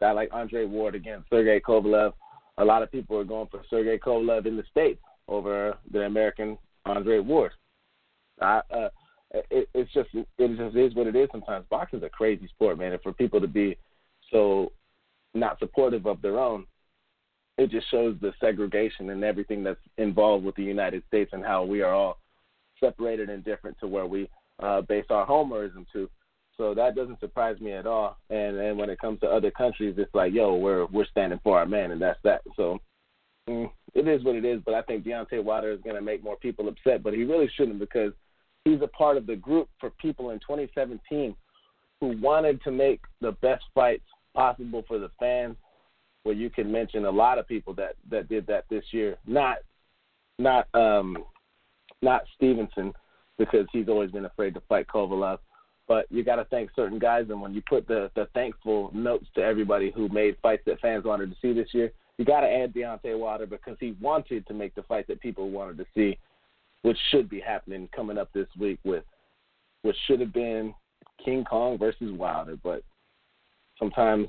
guy like Andre Ward against Sergey Kovalev. A lot of people are going for Sergey Kovalev in the states over the American Andre Ward. I, uh, it, it's just it just is what it is. Sometimes boxing's a crazy sport, man, and for people to be so not supportive of their own, it just shows the segregation and everything that's involved with the United States and how we are all separated and different to where we uh, base our homerism to. So that doesn't surprise me at all. And and when it comes to other countries, it's like, yo, we're we're standing for our man, and that's that. So it is what it is. But I think Deontay Wilder is going to make more people upset, but he really shouldn't because he's a part of the group for people in 2017 who wanted to make the best fights possible for the fans. Where you can mention a lot of people that that did that this year. Not not um not Stevenson because he's always been afraid to fight Kovalev. But you got to thank certain guys, and when you put the the thankful notes to everybody who made fights that fans wanted to see this year, you got to add Deontay Wilder because he wanted to make the fight that people wanted to see, which should be happening coming up this week with what should have been King Kong versus Wilder. But sometimes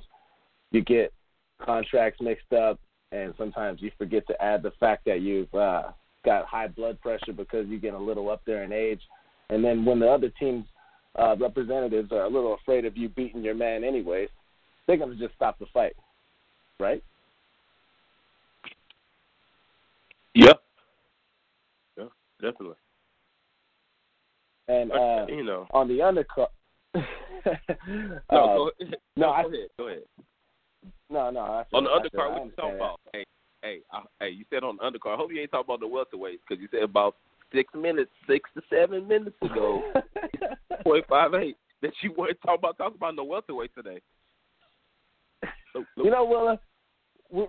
you get contracts mixed up, and sometimes you forget to add the fact that you've uh, got high blood pressure because you get a little up there in age. And then when the other team's uh, representatives are a little afraid of you beating your man anyways, they're going to just stop the fight, right? Yep. Yeah, definitely. And uh, you know, on the undercard, no, uh, go ahead. no, go I- ahead. Go ahead. no, no. I On the said- undercard, what you talking about? Hey, hey, I, hey, you said on the undercard. I hope you ain't talking about the welterweights because you said about six minutes, six to seven minutes ago, point five eight, that you weren't talking about talking about the welterweight today. So, You know, Willa,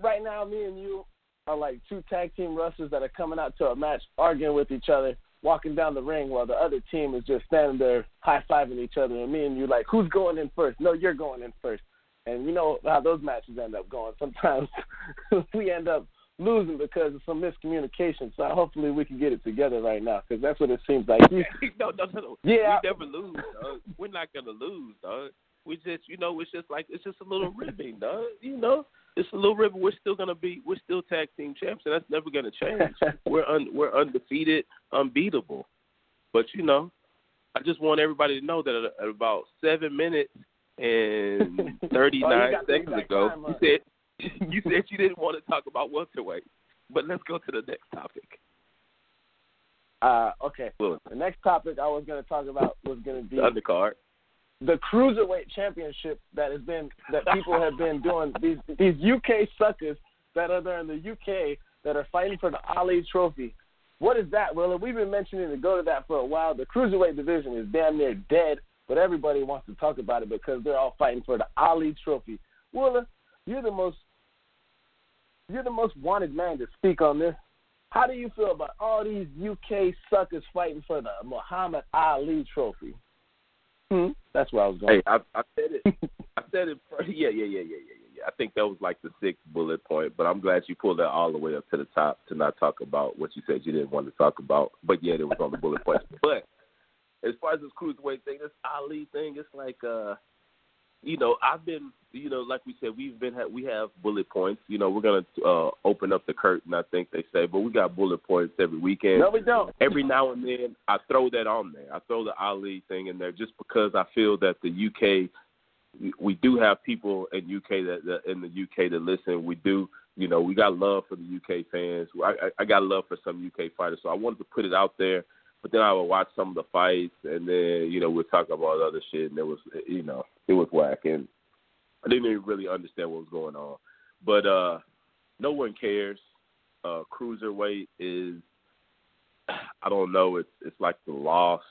right now, me and you are like two tag team wrestlers that are coming out to a match, arguing with each other, walking down the ring, while the other team is just standing there high fiving each other. And me and you, like, who's going in first? No, you're going in first. And you know how those matches end up going. Sometimes we end up losing because of some miscommunication. So hopefully we can get it together right now because that's what it seems like. No, no, no, no. Yeah. we never lose, dog. We're not gonna lose, dog. We just, you know, it's just like it's just a little ribbing, dog. You know, it's a little ribbon. We're still gonna be, we're still tag team champs, and that's never gonna change. we're un, we're undefeated, unbeatable. But you know, I just want everybody to know that at, about seven minutes and thirty Oh, nine the seconds ago, you said you said you didn't want to talk about welterweight. But let's go to the next topic. uh, okay. Well, The next topic I was going to talk about was going to be the undercard. The cruiserweight championship that has been that people have been doing these these UK suckers that are there in the UK that are fighting for the Ali Trophy. What is that, Willa? We've been mentioning to go to that for a while. The cruiserweight division is damn near dead, but everybody wants to talk about it because they're all fighting for the Ali Trophy. Willa, you're the most you're the most wanted man to speak on this. How do you feel about all these UK suckers fighting for the Muhammad Ali Trophy? Hmm? That's where I was going. Hey, I, I said it. I said it. First. Yeah, yeah, yeah, yeah, yeah, yeah, yeah. I think that was like the sixth bullet point, but I'm glad you pulled that all the way up to the top to not talk about what you said you didn't want to talk about. But yeah, it was on the bullet points. But as far as this cruiserweight thing, this Ali thing, it's like, uh, you know, I've been, you know, like we said, we've been, we have bullet points. You know, we're gonna uh, open up the curtain, I think they say, but we got bullet points every weekend No, we don't. every now and then I throw that on there. I throw the Ali thing in there just because I feel that the UK we do have people in UK that, that in the UK that listen. We do, you know, we got love for the UK fans. I, I, I got love for some UK fighters, so I wanted to put it out there. But then I would watch some of the fights, and then you know we'd talk about other shit, and it was, you know, it was whack, and I didn't even really understand what was going on. But uh no one cares. Uh cruiserweight is I don't know, it's it's like the lost.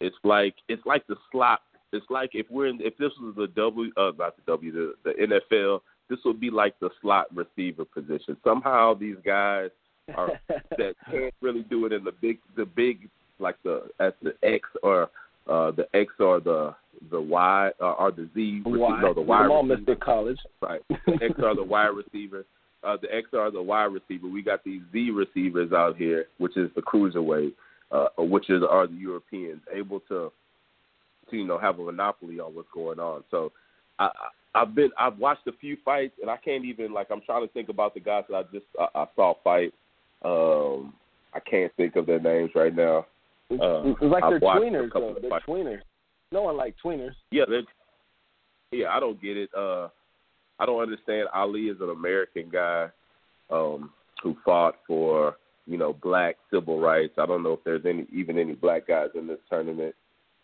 It's like it's like the slot. It's like if we're in if this was the W uh not the W the, the NFL, this would be like the slot receiver position. Somehow these guys are that can't really do it in the big the big like the at the X or uh the X or the the Y uh, or the Z Why? no the Y Come on, receiver. Mr. College. Right. The X are the Y receiver. Uh, the X are the Y receiver. We got these Z receivers out here, which is the cruiserweight, uh, which is are the Europeans able to, to you know have a monopoly on what's going on. So, I, I I've been I've watched a few fights, and I can't even like I'm trying to think about the guys that I just I, I saw fight. Um, I can't think of their names right now. It's, Uh, it's like I've they're tweeners, though. They're fights. tweeners. No one like tweeners. Yeah, they're, yeah, I don't get it. Uh, I don't understand. Ali is an American guy um, who fought for you know black civil rights. I don't know if there's any even any black guys in this tournament.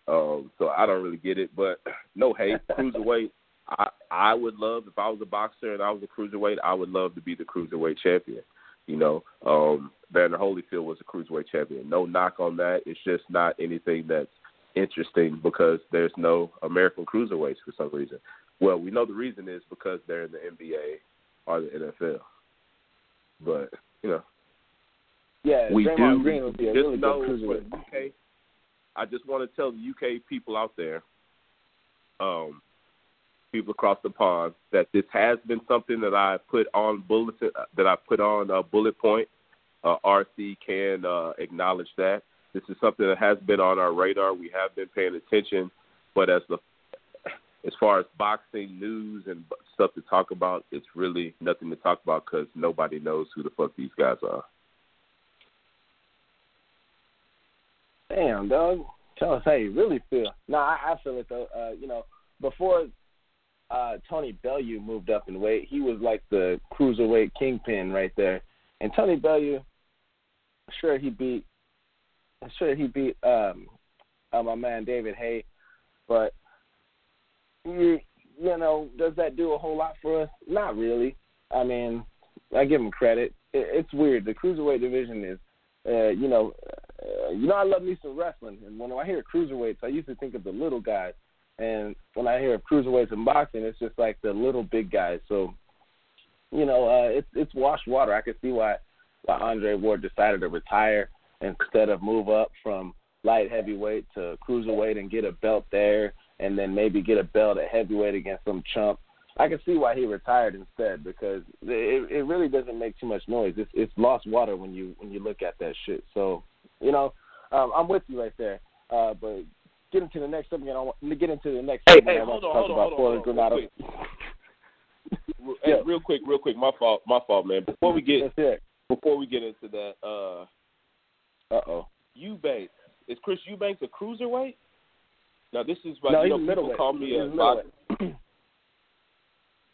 Um, so I don't really get it. But no hate, cruiserweight. I I would love if I was a boxer and I was a cruiserweight, I would love to be the cruiserweight champion. You know, um, Vander Holyfield was a cruiserweight champion. No knock on that. It's just not anything that's interesting because there's no American cruiserweights for some reason. Well, we know the reason is because they're in the NBA or the NFL. But you know, Yeah, we Draymond do Green would be a just really good know for cruiserweight. UK. I just want to tell the UK people out there, um, people across the pond, that this has been something that I put on bulletin that I put on a bullet point. Uh, RC can uh, acknowledge that this is something that has been on our radar. We have been paying attention, but as the as far as boxing news and stuff to talk about, it's really nothing to talk about because nobody knows who the fuck these guys are. Damn, dog. Tell us how you really feel. No, I, I feel it though. Uh, you know, before uh Tony Bellew moved up in weight, he was like the cruiserweight kingpin right there. And Tony Bellew, sure he beat, sure he beat um uh, my man David Haye, but you you know, does that do a whole lot for us? Not really. I mean, I give him credit. It, it's weird. The cruiserweight division is, uh, you know, uh, you know, I love me some wrestling, and when I hear cruiserweights, I used to think of the little guys, and when I hear of cruiserweights in boxing, it's just like the little big guys. So, you know, uh, it's it's washed water. I can see why why Andre Ward decided to retire instead of move up from light heavyweight to cruiserweight and get a belt there, and then maybe get a belt at heavyweight against some chump. I can see why he retired instead because it it really doesn't make too much noise. It's it's lost water when you when you look at that shit. So you know, um, I'm with you right there. Uh, but get into the next thing, subject. I want to get into the next Hey, hey, I want hold to on, talk hold on, about hold on, hold on, real Hey, real quick, real quick. My fault, my fault, man. Before we get before we get into that, uh, Uh oh. Eubanks is Chris Eubanks a cruiserweight? Now this is like No, you know people call me He's a.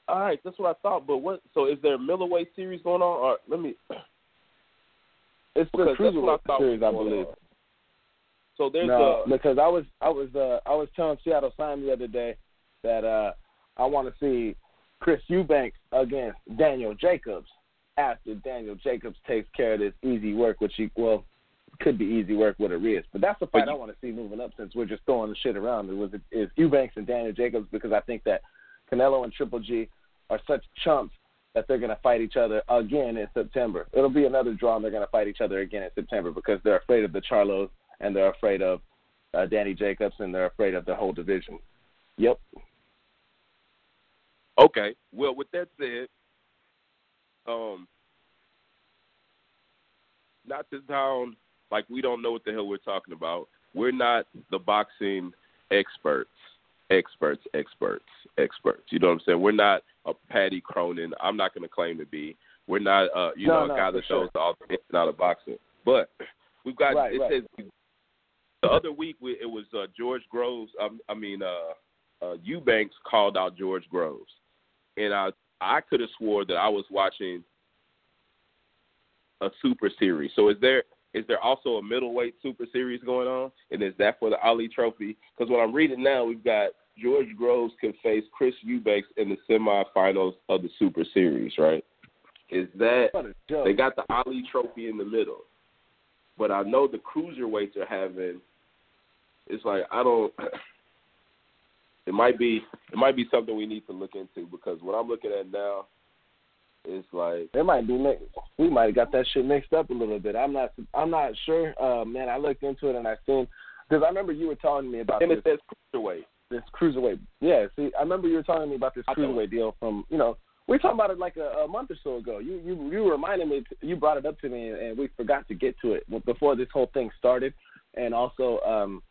All right, that's what I thought. But what? So is there a middleweight series going on? Or let me. It's the Because I cruiserweight series, I believe. on. So there's no, a because I was I was uh I was telling Seattle Simon the other day that uh I want to see Chris Eubanks against Daniel Jacobs after Daniel Jacobs takes care of this easy work, which he well could be easy work with a wrist, but that's the fight you- I want to see moving up since we're just throwing the shit around. It was is Eubanks and Daniel Jacobs because I think that Canelo and Triple G are such chumps that they're going to fight each other again in September. It'll be another draw, and they're going to fight each other again in September because they're afraid of the Charlos and they're afraid of uh, Danny Jacobs and they're afraid of the whole division. Yep. Okay. Well, with that said, um, not to sound like we don't know what the hell we're talking about. We're not the boxing experts, experts, experts, experts. You know what I'm saying? We're not a Patty Cronin. I'm not going to claim to be. We're not, uh, you No, know, a no, guy that sure. knows all the ins and out of boxing. But we've got. Right, it right. says the other week we, it was uh, George Groves. Um, I mean, uh, uh, Eubanks called out George Groves, and I I could have swore that I was watching a super series. So is there is there also a middleweight super series going on, and is that for the Ali Trophy? Because what I'm reading now, we've got George Groves can face Chris Eubanks in the semifinals of the super series, right? Is that What a joke. they got the Ali Trophy in the middle, but I know the cruiserweights are having. It's like I don't. It might be it might be something we need to look into because what I'm looking at now is like It might be mixed. We might have got that shit mixed up a little bit. I'm not. I'm not sure. Uh, man, I looked into it and I seen because I remember you were telling me about and this, it says cruiserweight. this cruiserweight. Yeah, see, I remember you were telling me about this cruiserweight deal from you know we were talking about it like a, a month or so ago. You you you reminded me. You brought it up to me and, and we forgot to get to it before this whole thing started. And also, um,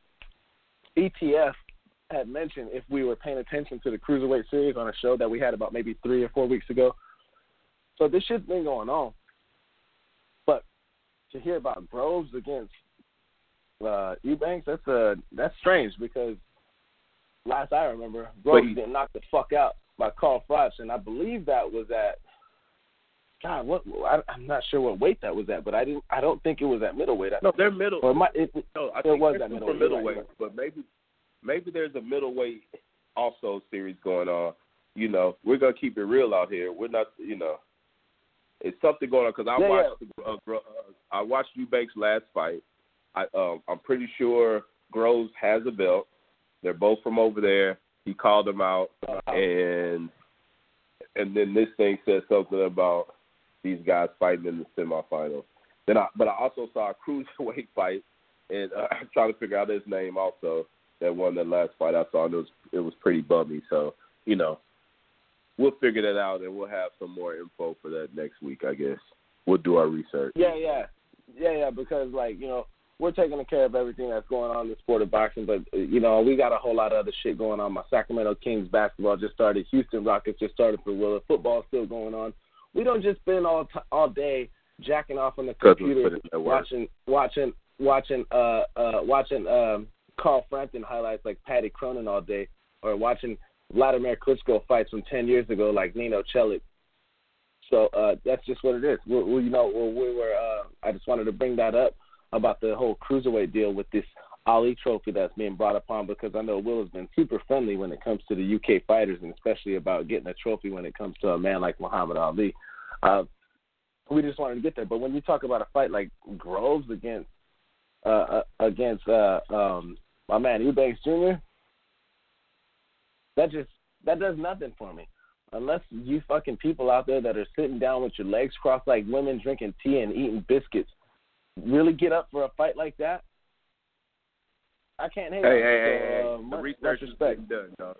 ETF had mentioned if we were paying attention to the cruiserweight series on a show that we had about maybe three or four weeks ago. So this shit's been going on. But to hear about Groves against uh, Eubanks, that's uh that's strange because last I remember, Groves he- getting knocked the fuck out by Carl Froch, and I believe that was at God, what I, I'm not sure what weight that was at, but I didn't. I don't think it was at middleweight. I, No, they're middle. or might, it, no, I it think was super middleweight, middleweight, right. but maybe maybe there's a middleweight also series going on. you know, we're gonna keep it real out here. We're not, you know, it's something going on because I Yeah, watched Uh, Gro- uh, I watched Eubanks' last fight. I um, I'm pretty sure Groves has a belt. They're both from over there. He called them out, and and then this thing said something about these guys fighting in the semifinals. Then I, but I also saw a cruiserweight fight, and uh, I'm trying to figure out his name also. That won that last fight I saw, and it was it was pretty bummy. So you know, we'll figure that out, and we'll have some more info for that next week. I guess we'll do our research. Yeah, yeah, yeah, yeah. Because like you know, we're taking care of everything that's going on in the sport of boxing, but uh, you know, we got a whole lot of other shit going on. My Sacramento Kings basketball just started. Houston Rockets just started for Willa. Football's still going on. We don't just spend all t- all day jacking off on the computer, put in that work. watching watching watching uh uh watching um Carl Frampton highlights like Patty Cronin all day, or watching Vladimir Klitschko fights from ten years ago like Nino Chelik. So uh, that's just what it is. We, we you know, we, we were. Uh, I just wanted to bring that up about the whole cruiserweight deal with this Ali Trophy that's being brought upon because I know Will has been super friendly when it comes to the UK fighters and especially about getting a trophy when it comes to a man like Muhammad Ali. Uh, we just wanted to get there, but when you talk about a fight like Groves against uh, uh, against uh, um, my man Eubanks Jr., that just that does nothing for me unless you fucking people out there that are sitting down with your legs crossed like women drinking tea and eating biscuits really get up for a fight like that. I can't hate Hey, hey, hey, So, hey. uh, The much, research much has been done, dog.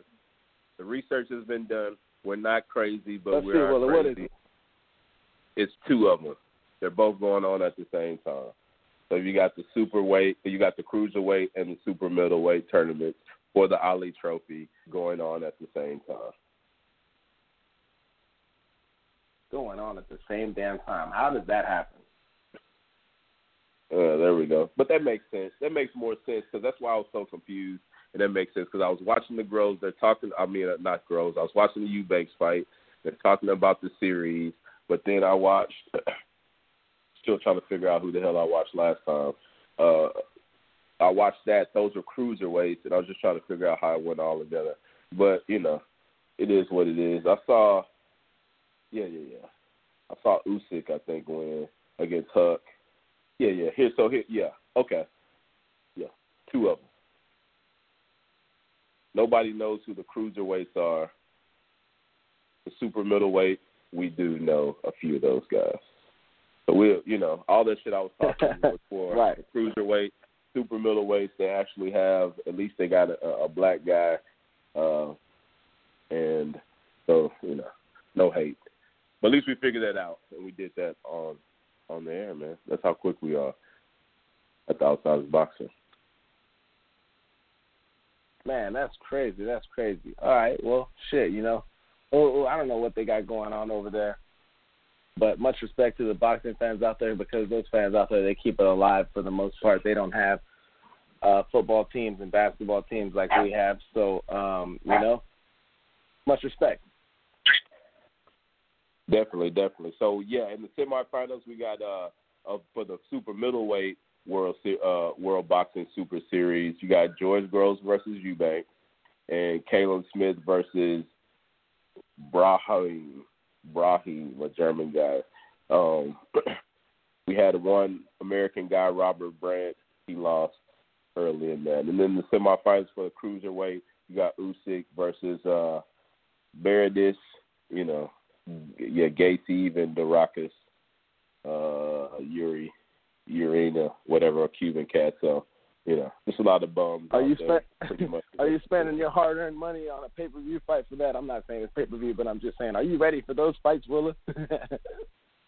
The research has been done. We're not crazy, but Let's we see, are Willa, what is crazy. it? It's two of them. They're both going on at the same time. So you got the super weight, you got the cruiserweight and the super middleweight tournaments for the Ali Trophy going on at the same time. Going on at the same damn time. How does that happen? Uh, there we go. But that makes sense. That makes more sense because that's why I was so confused, and that makes sense because I was watching the Groves. They're talking. I mean, uh, not Groves. I was watching the Eubanks fight. They're talking about the series, but then I watched. still trying to figure out who the hell I watched last time. Uh, I watched that. Those were cruiserweights, and I was just trying to figure out how it went all together. But you know, it is what it is. I saw. Yeah, yeah, yeah. I saw Usyk. I think win against Huck. Yeah, yeah. Here, so here, yeah. Okay, yeah. Two of them. Nobody knows who the cruiserweights are. The super middleweight, we do know a few of those guys. So we'll, you know, all that shit I was talking was for Right. the cruiserweight, super middleweights. They actually have at least they got a, a black guy, uh, and so you know, no hate. But at least we figured that out, and we did that on on the air, man. That's how quick we are at the outside Outsiders Boxing. Man, that's crazy. That's crazy. All right, well, shit, you know. Oh, I don't know what they got going on over there. But much respect to the boxing fans out there because those fans out there they keep it alive for the most part. They don't have uh football teams and basketball teams like we have. So, um, you know, much respect. Definitely, definitely. So yeah, in the semifinals we got uh, uh for the super middleweight world uh world boxing super series. You got George Groves versus Eubank, and Callum Smith versus Brahim Brahim, a German guy. Um, we had one American guy, Robert Brant. He lost early in that, and then the semifinals for the cruiserweight, you got Usyk versus uh Briedis. You know, yeah, Gates, even Durakas, uh, Yuri, Urina, whatever, a Cuban cat. So, you know, just a lot of bums. Are you there. Are you spending your hard earned money on a pay per view fight for that? I'm not saying it's pay per view, but I'm just saying, are you ready for those fights, Willa?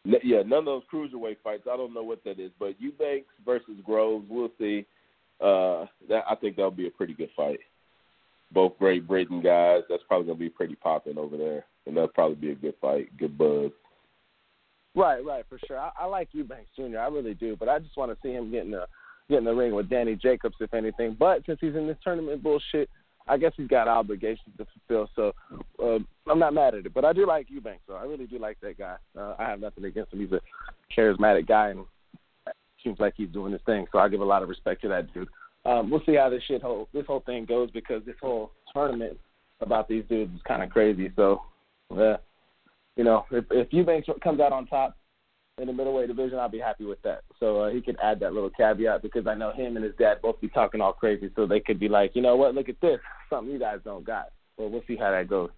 Yeah, none of those cruiserweight fights. I don't know what that is, but Eubanks versus Groves, we'll see. Uh, that I think that'll be a pretty good fight. Both Great Britain guys. That's probably gonna be pretty popping over there, and that'll probably be a good fight, good buzz. Right, right, for sure. I, I like Eubanks Jr. I really do, but I just want to see him get in the get in the ring with Danny Jacobs, if anything. But since he's in this tournament bullshit, I guess he's got obligations to fulfill. So uh, I'm not mad at it. But I do like Eubanks, so I really do like that guy. Uh, I have nothing against him. He's a charismatic guy, and seems like he's doing his thing. So I give a lot of respect to that dude. Um, we'll see how this shit whole this whole thing goes because this whole tournament about these dudes is kind of crazy. So, yeah, you know, if if Eubanks comes out on top in the middleweight division, I'll be happy with that. So uh, he could add that little caveat because I know him and his dad both be talking all crazy, so they could be like, you know what, look at this, something you guys don't got. Well, we'll see how that goes.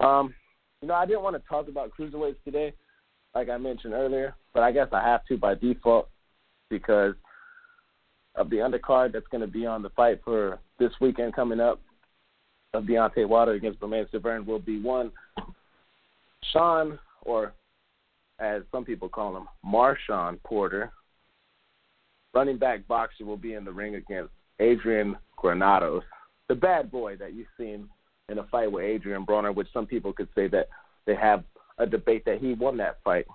Um, you know, I didn't want to talk about cruiserweights today, like I mentioned earlier, but I guess I have to by default because of the undercard that's going to be on the fight for this weekend coming up of Deontay Wilder against Bermane Stiverne will be one Shawn, or as some people call him, Marshawn Porter, running back boxer, will be in the ring against Adrian Granados, the bad boy that you've seen in a fight with Adrian Broner, which some people could say that they have a debate that he won that fight.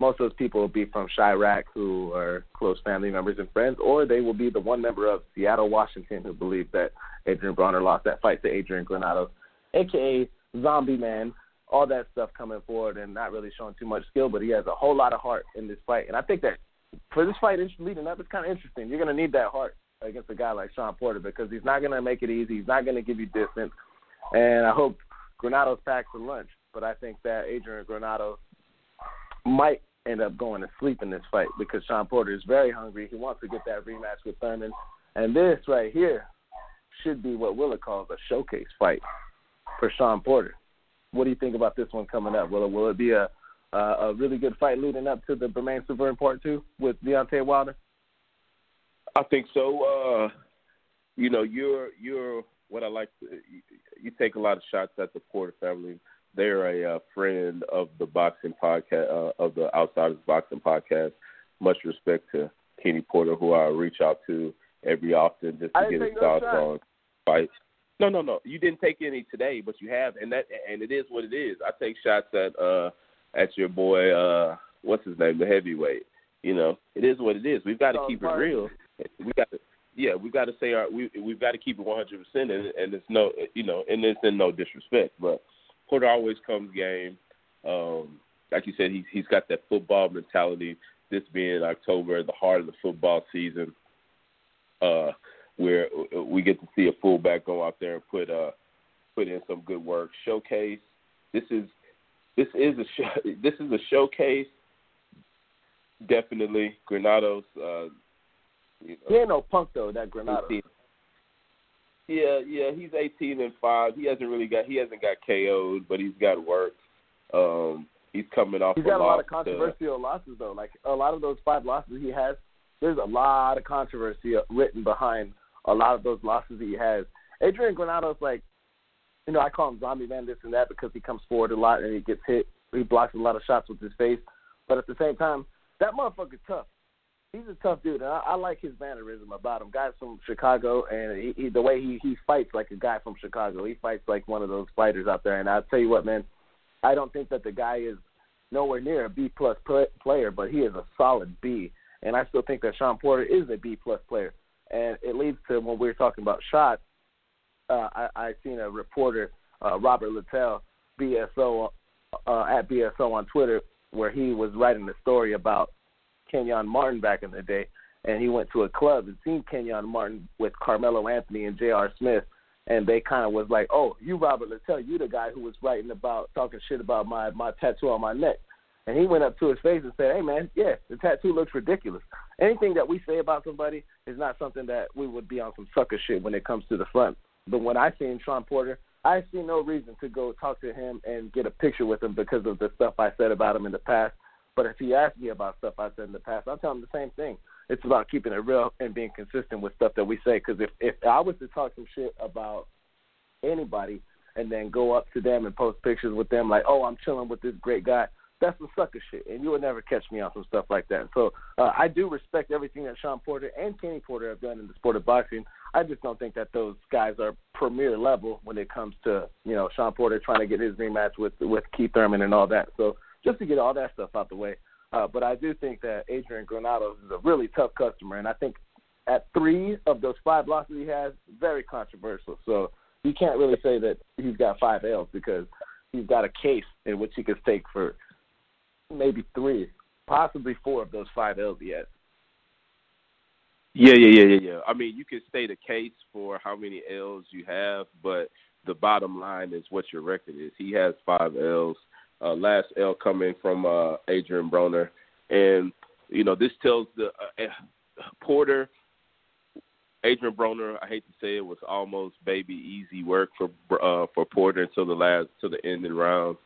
Most of those people will be from Chiraq, who are close family members and friends, or they will be the one member of Seattle, Washington, who believes that Adrian Broner lost that fight to Adrian Granados, aka Zombie Man. All that stuff coming forward and not really showing too much skill, but he has a whole lot of heart in this fight. And I think that for this fight leading up, it's kind of interesting. You're going to need that heart against a guy like Shawn Porter because he's not going to make it easy. He's not going to give you distance. And I hope Granados packs a lunch, but I think that Adrian Granados might end up going to sleep in this fight because Shawn Porter is very hungry. He wants to get that rematch with Thurman. And this right here should be what Willa calls a showcase fight for Shawn Porter. What do you think about this one coming up? Will it, will it be a uh, a really good fight leading up to the Bermane Stiverne Part Two with Deontay Wilder? I think so. Uh, you know, you're you're what I like. To, you, you take a lot of shots at the Porter family. They're a uh, friend of the boxing podcast, uh, of the Outsiders Boxing podcast. Much respect to Kenny Porter, who I reach out to every often just to get his thoughts on fights. No, no, no. You didn't take any today, but you have, and that and it is what it is. I take shots at uh at your boy, uh what's his name, the heavyweight. You know, it is what it is. We've got to keep it real. We got to yeah, we've got to say our we we've got to keep it 100 percent, and and it's no you know, and it's in no disrespect, but Porter always comes game. Um, like you said, he's he's got that football mentality. This being October, the heart of the football season, uh, where we get to see a fullback go out there and put uh put in some good work. Showcase. This is this is a show, this is a showcase. Definitely, Granados. Uh, you know, he ain't no punk though. That Granados. Yeah, yeah, he's 18 and five. He hasn't really got he hasn't got KO'd, but he's got work. Um, he's coming off. He's got a, lot of controversial to, losses though. Like a lot of those five losses he has, there's a lot of controversy written behind a lot of those losses that he has. Adrian Granados, like, you know, I call him zombie man this and that because he comes forward a lot and he gets hit. He blocks a lot of shots with his face, but at the same time, that motherfucker's tough he's a tough dude, and I, I like his mannerism about him. Guys from Chicago, and he, he, the way he he fights like a guy from Chicago. He fights like one of those fighters out there. And I'll tell you what, man, I don't think that the guy is nowhere near a B plus player, but he is a solid B. And I still think that Shawn Porter is a B plus player. And it leads to when we were talking about shots. Uh, I I seen a reporter, uh, Robert Littal, BSO uh, at BSO on Twitter, where he was writing a story about Kenyon Martin back in the day, and he went to a club and seen Kenyon Martin with Carmelo Anthony and J.R. Smith, and they kind of was like, "Oh, you Robert Littal, you the guy who was writing about talking shit about my my tattoo on my neck." And he went up to his face and said, "Hey man, yeah, the tattoo looks ridiculous. Anything that we say about somebody is not something that we would be on some sucker shit when it comes to the front. But when I seen Shawn Porter, I see no reason to go talk to him and get a picture with him because of the stuff I said about him in the past. But if he asks me about stuff I said in the past, I'll tell him the same thing. It's about keeping it real and being consistent with stuff that we say. Because if if I was to talk some shit about anybody and then go up to them and post pictures with them like, oh, I'm chilling with this great guy, that's some sucker shit, and you will never catch me on some stuff like that. So uh, I do respect everything that Shawn Porter and Kenny Porter have done in the sport of boxing. I just don't think that those guys are premier level when it comes to you know Shawn Porter trying to get his rematch with with Keith Thurman and all that. So just to get all that stuff out the way. Uh, but I do think that Adrian Granados is a really tough customer, and I think at three of those five losses he has, very controversial. So you can't really say that he's got five L's because he's got a case in which he could take for maybe three, possibly four of those five has. Yeah, yeah, yeah, yeah, yeah. I mean, you can state a case for how many L's you have, but the bottom line is what your record is. He has five L's. Uh, last L coming from uh, Adrian Broner, and you know this tells the uh, Porter. Adrian Broner, I hate to say it, was almost baby easy work for uh, for Porter until the last to the end of the rounds.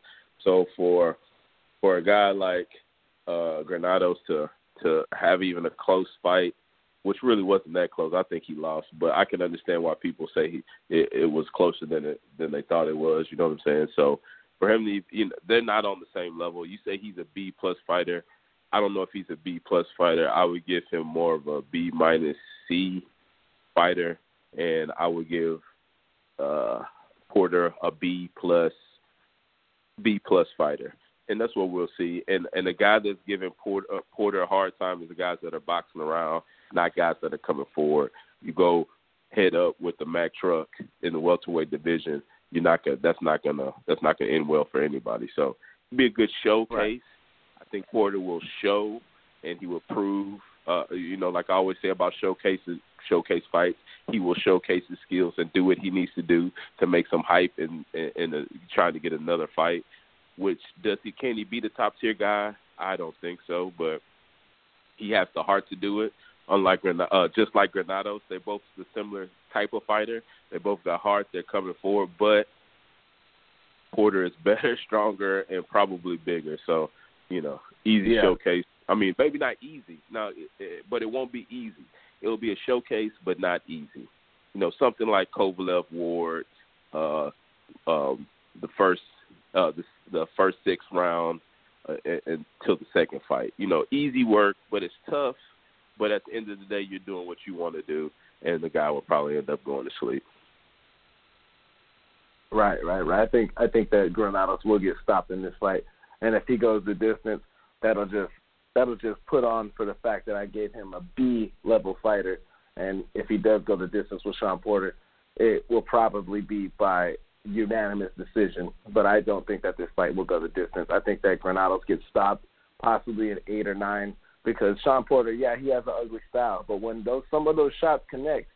So for for a guy like uh, Granados to to have even a close fight, which really wasn't that close. I think he lost, but I can understand why people say he it, it was closer than it than they thought it was. You know what I'm saying? So for him to, you know, they're not on the same level. You say he's a B plus fighter. I don't know if he's a B plus fighter. I would give him more of a B minus C fighter, and I would give uh, Porter a B plus B plus fighter and that's what we'll see. And and the guy that's giving Porter, uh, Porter a hard time is the guys that are boxing around, not guys that are coming forward. You go head up with the Mack truck in the welterweight division. You're not gonna. That's not gonna. That's not gonna end well for anybody. So it'll be a good showcase. Right. I think Porter will show, and he will prove. Uh, you know, like I always say about showcases, showcase fights, he will showcase his skills and do what he needs to do to make some hype and and, and uh, trying to get another fight. Which does he can he be the top tier guy? I don't think so, but he has the heart to do it. Unlike uh, just like Granados, they're both the similar type of fighter. They both got heart. They're coming forward, but Porter is better, stronger, and probably bigger. So, you know, easy Yeah. showcase. I mean, maybe not easy, no, it, it, but it won't be easy. It'll be a showcase, but not easy. You know, something like Kovalev Ward, uh, um, the first, uh, the, the first six rounds uh, until the second fight. You know, easy work, but it's tough. But at the end of the day, you're doing what you want to do, and the guy will probably end up going to sleep. Right, right, right. I think I think that Granados will get stopped in this fight, and if he goes the distance, that'll just that'll just put on for the fact that I gave him a B level fighter, and if he does go the distance with Shawn Porter, it will probably be by unanimous decision. But I don't think that this fight will go the distance. I think that Granados gets stopped, possibly at eight or nine, because Shawn Porter, yeah, he has an ugly style, but when those some of those shots connect,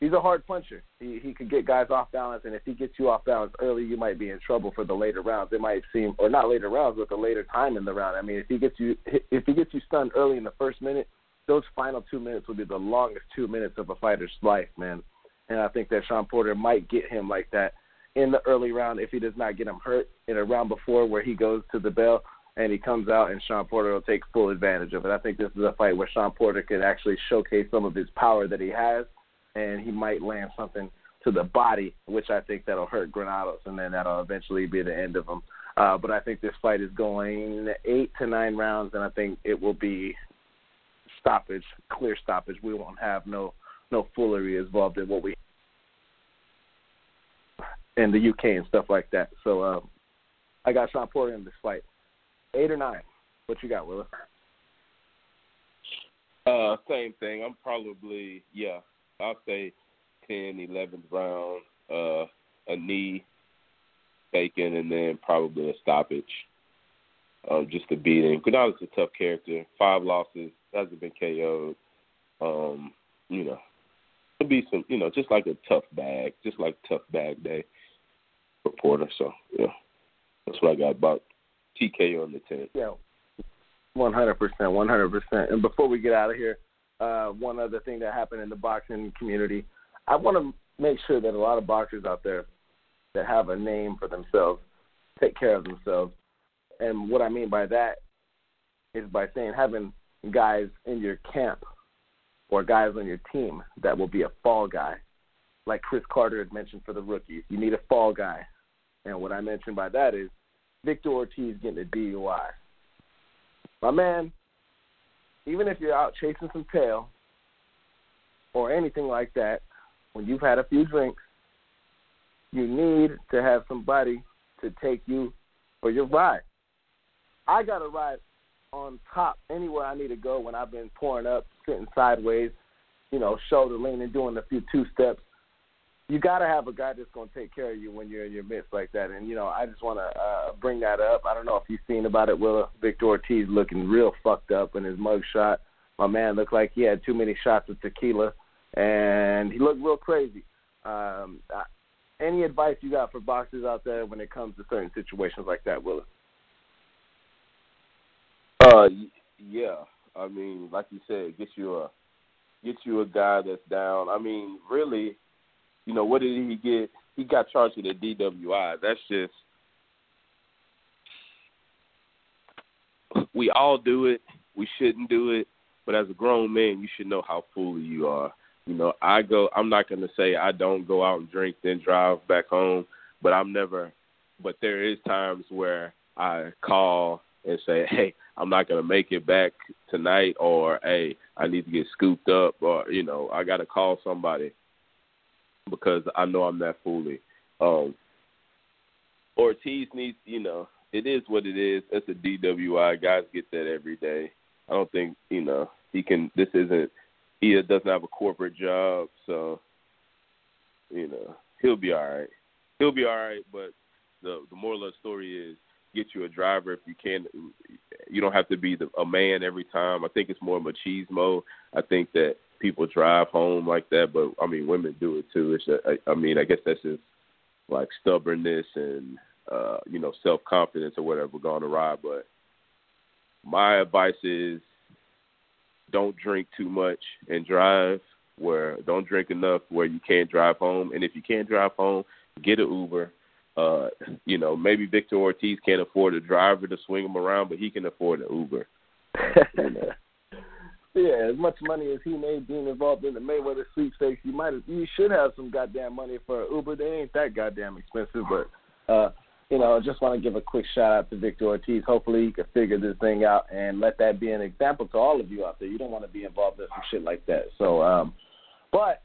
he's a hard puncher. He he could get guys off balance, and if he gets you off balance early, you might be in trouble for the later rounds. It might seem, or not later rounds, but the later time in the round. I mean, if he gets you if he gets you stunned early in the first minute, those final two minutes will be the longest two minutes of a fighter's life, man. And I think that Shawn Porter might get him like that in the early round if he does not get him hurt in a round before where he goes to the bell and he comes out and Shawn Porter will take full advantage of it. I think this is a fight where Shawn Porter could actually showcase some of his power that he has and he might land something to the body, which I think that'll hurt Granados, and then that'll eventually be the end of him. Uh, but I think this fight is going eight to nine rounds, and I think it will be stoppage, clear stoppage. We won't have no no foolery involved in what we in the UK and stuff like that. So uh, I got Shawn Porter in this fight. Eight or nine? What you got, Willa? Uh, same thing. I'm probably yeah. I'll say 10, 11th round. Uh, a knee taken, and then probably a stoppage. Um, just to beat him. Granados a tough character. Five losses, hasn't been KO'd. Um, you know, it'll be some, you know, just like a tough bag, just like tough bag day for Porter. So yeah, that's what I got about TK on the ten. Yeah, one hundred percent, one hundred percent. And before we get out of here, uh, one other thing that happened in the boxing community, I want to make sure that a lot of boxers out there that have a name for themselves take care of themselves. And what I mean by that is by saying having guys in your camp or guys on your team that will be a fall guy, like Chris Carter had mentioned for the rookies. You need a fall guy. And what I mentioned by that is Victor Ortiz getting a DUI. My man, even if you're out chasing some tail or anything like that, when you've had a few drinks, you need to have somebody to take you for your ride. I got a ride on top anywhere I need to go when I've been pouring up, sitting sideways, you know, shoulder leaning, doing a few two steps. You got to have a guy that's going to take care of you when you're in your midst like that. And, you know, I just want to uh, bring that up. I don't know if you've seen about it, Willa. Victor Ortiz looking real fucked up in his mug shot. My man looked like he had too many shots of tequila, and he looked real crazy. Um, I, any advice you got for boxers out there when it comes to certain situations like that, Willa? Uh, yeah. I mean, like you said, get you a get you a guy that's down. I mean, really, you know, what did he get? He got charged with a DWI. That's just we all do it. We shouldn't do it, but as a grown man, you should know how foolish you are. You know, I go. I'm not going to say I don't go out and drink then drive back home, but I'm never. But there is times where I call and say, "Hey, I'm not going to make it back tonight," or "Hey, I need to get scooped up," or you know, I got to call somebody because I know I'm that foolish. Um, Ortiz needs, you know, it is what it is. That's a DWI. Guys get that every day. I don't think you know he can. This isn't. He doesn't have a corporate job, so you know he'll be all right. He'll be all right. But the the moral of the story is get you a driver if you can. You don't have to be the, a man every time. I think it's more machismo. I think that people drive home like that, but I mean women do it too. It's a, I, I mean I guess that's just like stubbornness and uh, you know, self confidence or whatever going awry. But my advice is don't drink too much and drive where don't drink enough where you can't drive home. And if you can't drive home, get an Uber. Uh, you know, maybe Victor Ortiz can't afford a driver to swing him around, but he can afford an Uber. You know. Yeah, as much money as he made being involved in the Mayweather sweepstakes, you might you should have some goddamn money for Uber. They ain't that goddamn expensive, but uh you know, I just want to give a quick shout out to Victor Ortiz. Hopefully, he can figure this thing out and let that be an example to all of you out there. You don't want to be involved in some shit like that. So, um, but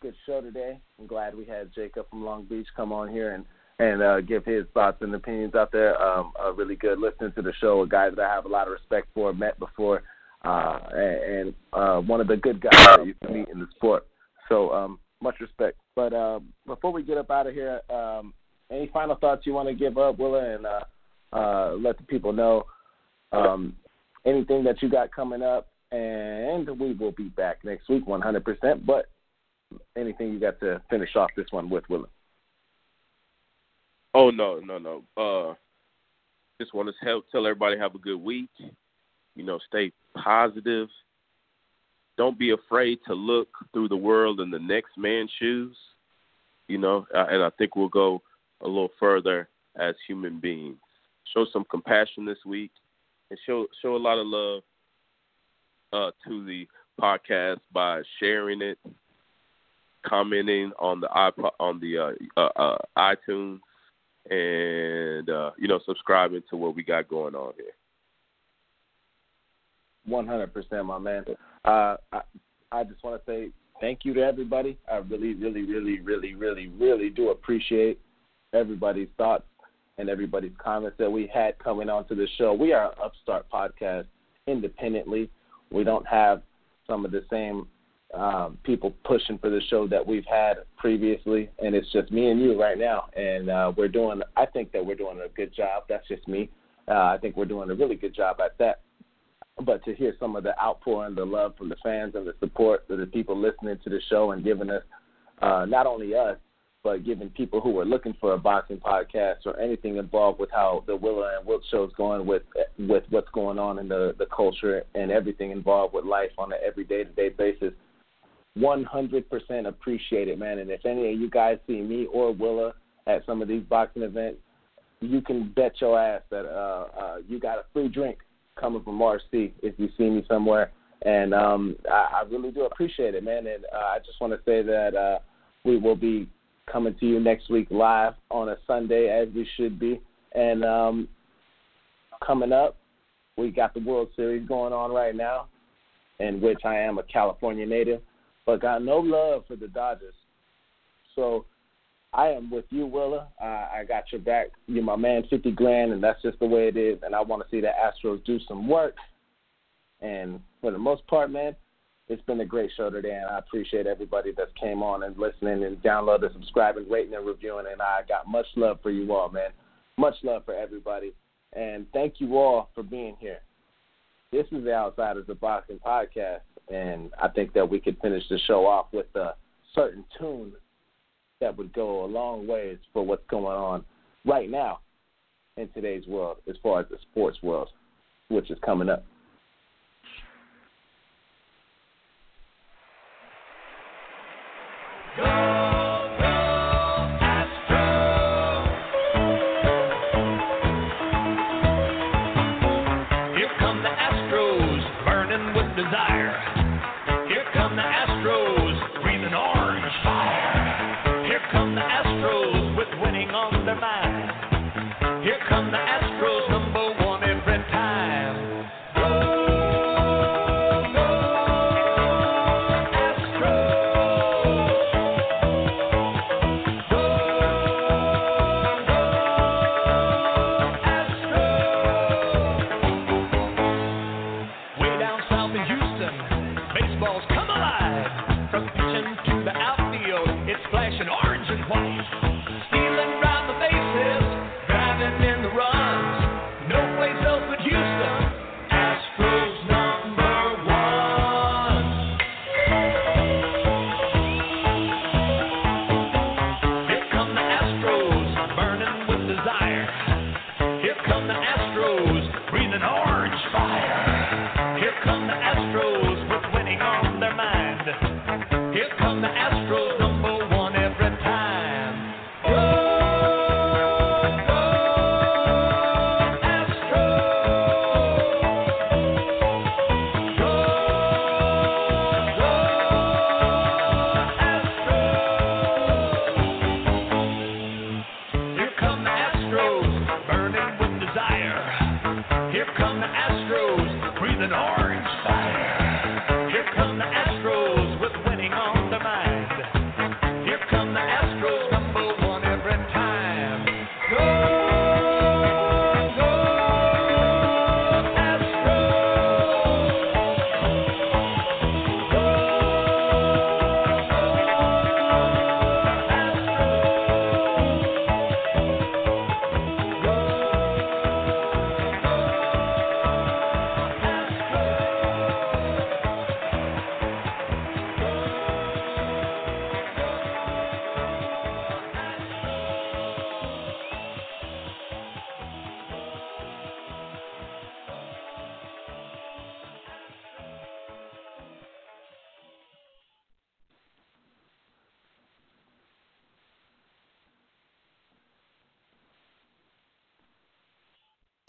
good show today. I'm glad we had Jacob from Long Beach come on here and and uh, give his thoughts and opinions out there. Um, uh, really good listening to the show. A guy that I have a lot of respect for, met before, uh, and, uh, one of the good guys that you can meet in the sport. So um, much respect. But uh, before we get up out of here. Um, any final thoughts you want to give up, Willa, and uh, uh, let the people know um, anything that you got coming up, and we will be back next week, 100%. But anything you got to finish off this one with, Willa? Oh no, no, no. Uh, just want to help tell everybody have a good week. You know, stay positive. Don't be afraid to look through the world in the next man's shoes. You know, uh, and I think we'll go a little further as human beings. Show some compassion this week and show show a lot of love uh, to the podcast by sharing it, commenting on the iPod, on the uh, uh, uh, iTunes, and uh, you know subscribing to what we got going on here. One hundred percent, my man. Uh, I, I just want to say thank you to everybody. I really, really, really, really, really, really do appreciate everybody's thoughts and everybody's comments that we had coming onto the show. We are an upstart podcast independently. We don't have some of the same um, people pushing for the show that we've had previously, and it's just me and you right now. And uh, we're doing, I think that we're doing a good job. That's just me. Uh, I think we're doing a really good job at that. But to hear some of the outpouring, the love from the fans and the support of the people listening to the show and giving us, uh, not only us, but giving people who are looking for a boxing podcast or anything involved with how the Willa and Wiltz show is going with with what's going on in the the culture and everything involved with life on an every day to day basis. 100% appreciate it, man. And if any of you guys see me or Willa at some of these boxing events, you can bet your ass that uh, uh, you got a free drink coming from RC if you see me somewhere. And um, I, I really do appreciate it, man. And uh, I just want to say that uh, we will be coming to you next week live on a Sunday as we should be. And um, coming up, we got the World Series going on right now, in which I am a California native, but got no love for the Dodgers. So I am with you, Willa. Uh, I got your back. You're my man, 50 grand, and that's just the way it is. And I want to see the Astros do some work. And for the most part, man, it's been a great show today, and I appreciate everybody that came on and listening and downloading, subscribing, rating, and reviewing. And I got much love for you all, man. Much love for everybody. And thank you all for being here. This is the Outsiders of Boxing podcast, and I think that we could finish the show off with a certain tune that would go a long ways for what's going on right now in today's world as far as the sports world, which is coming up. Here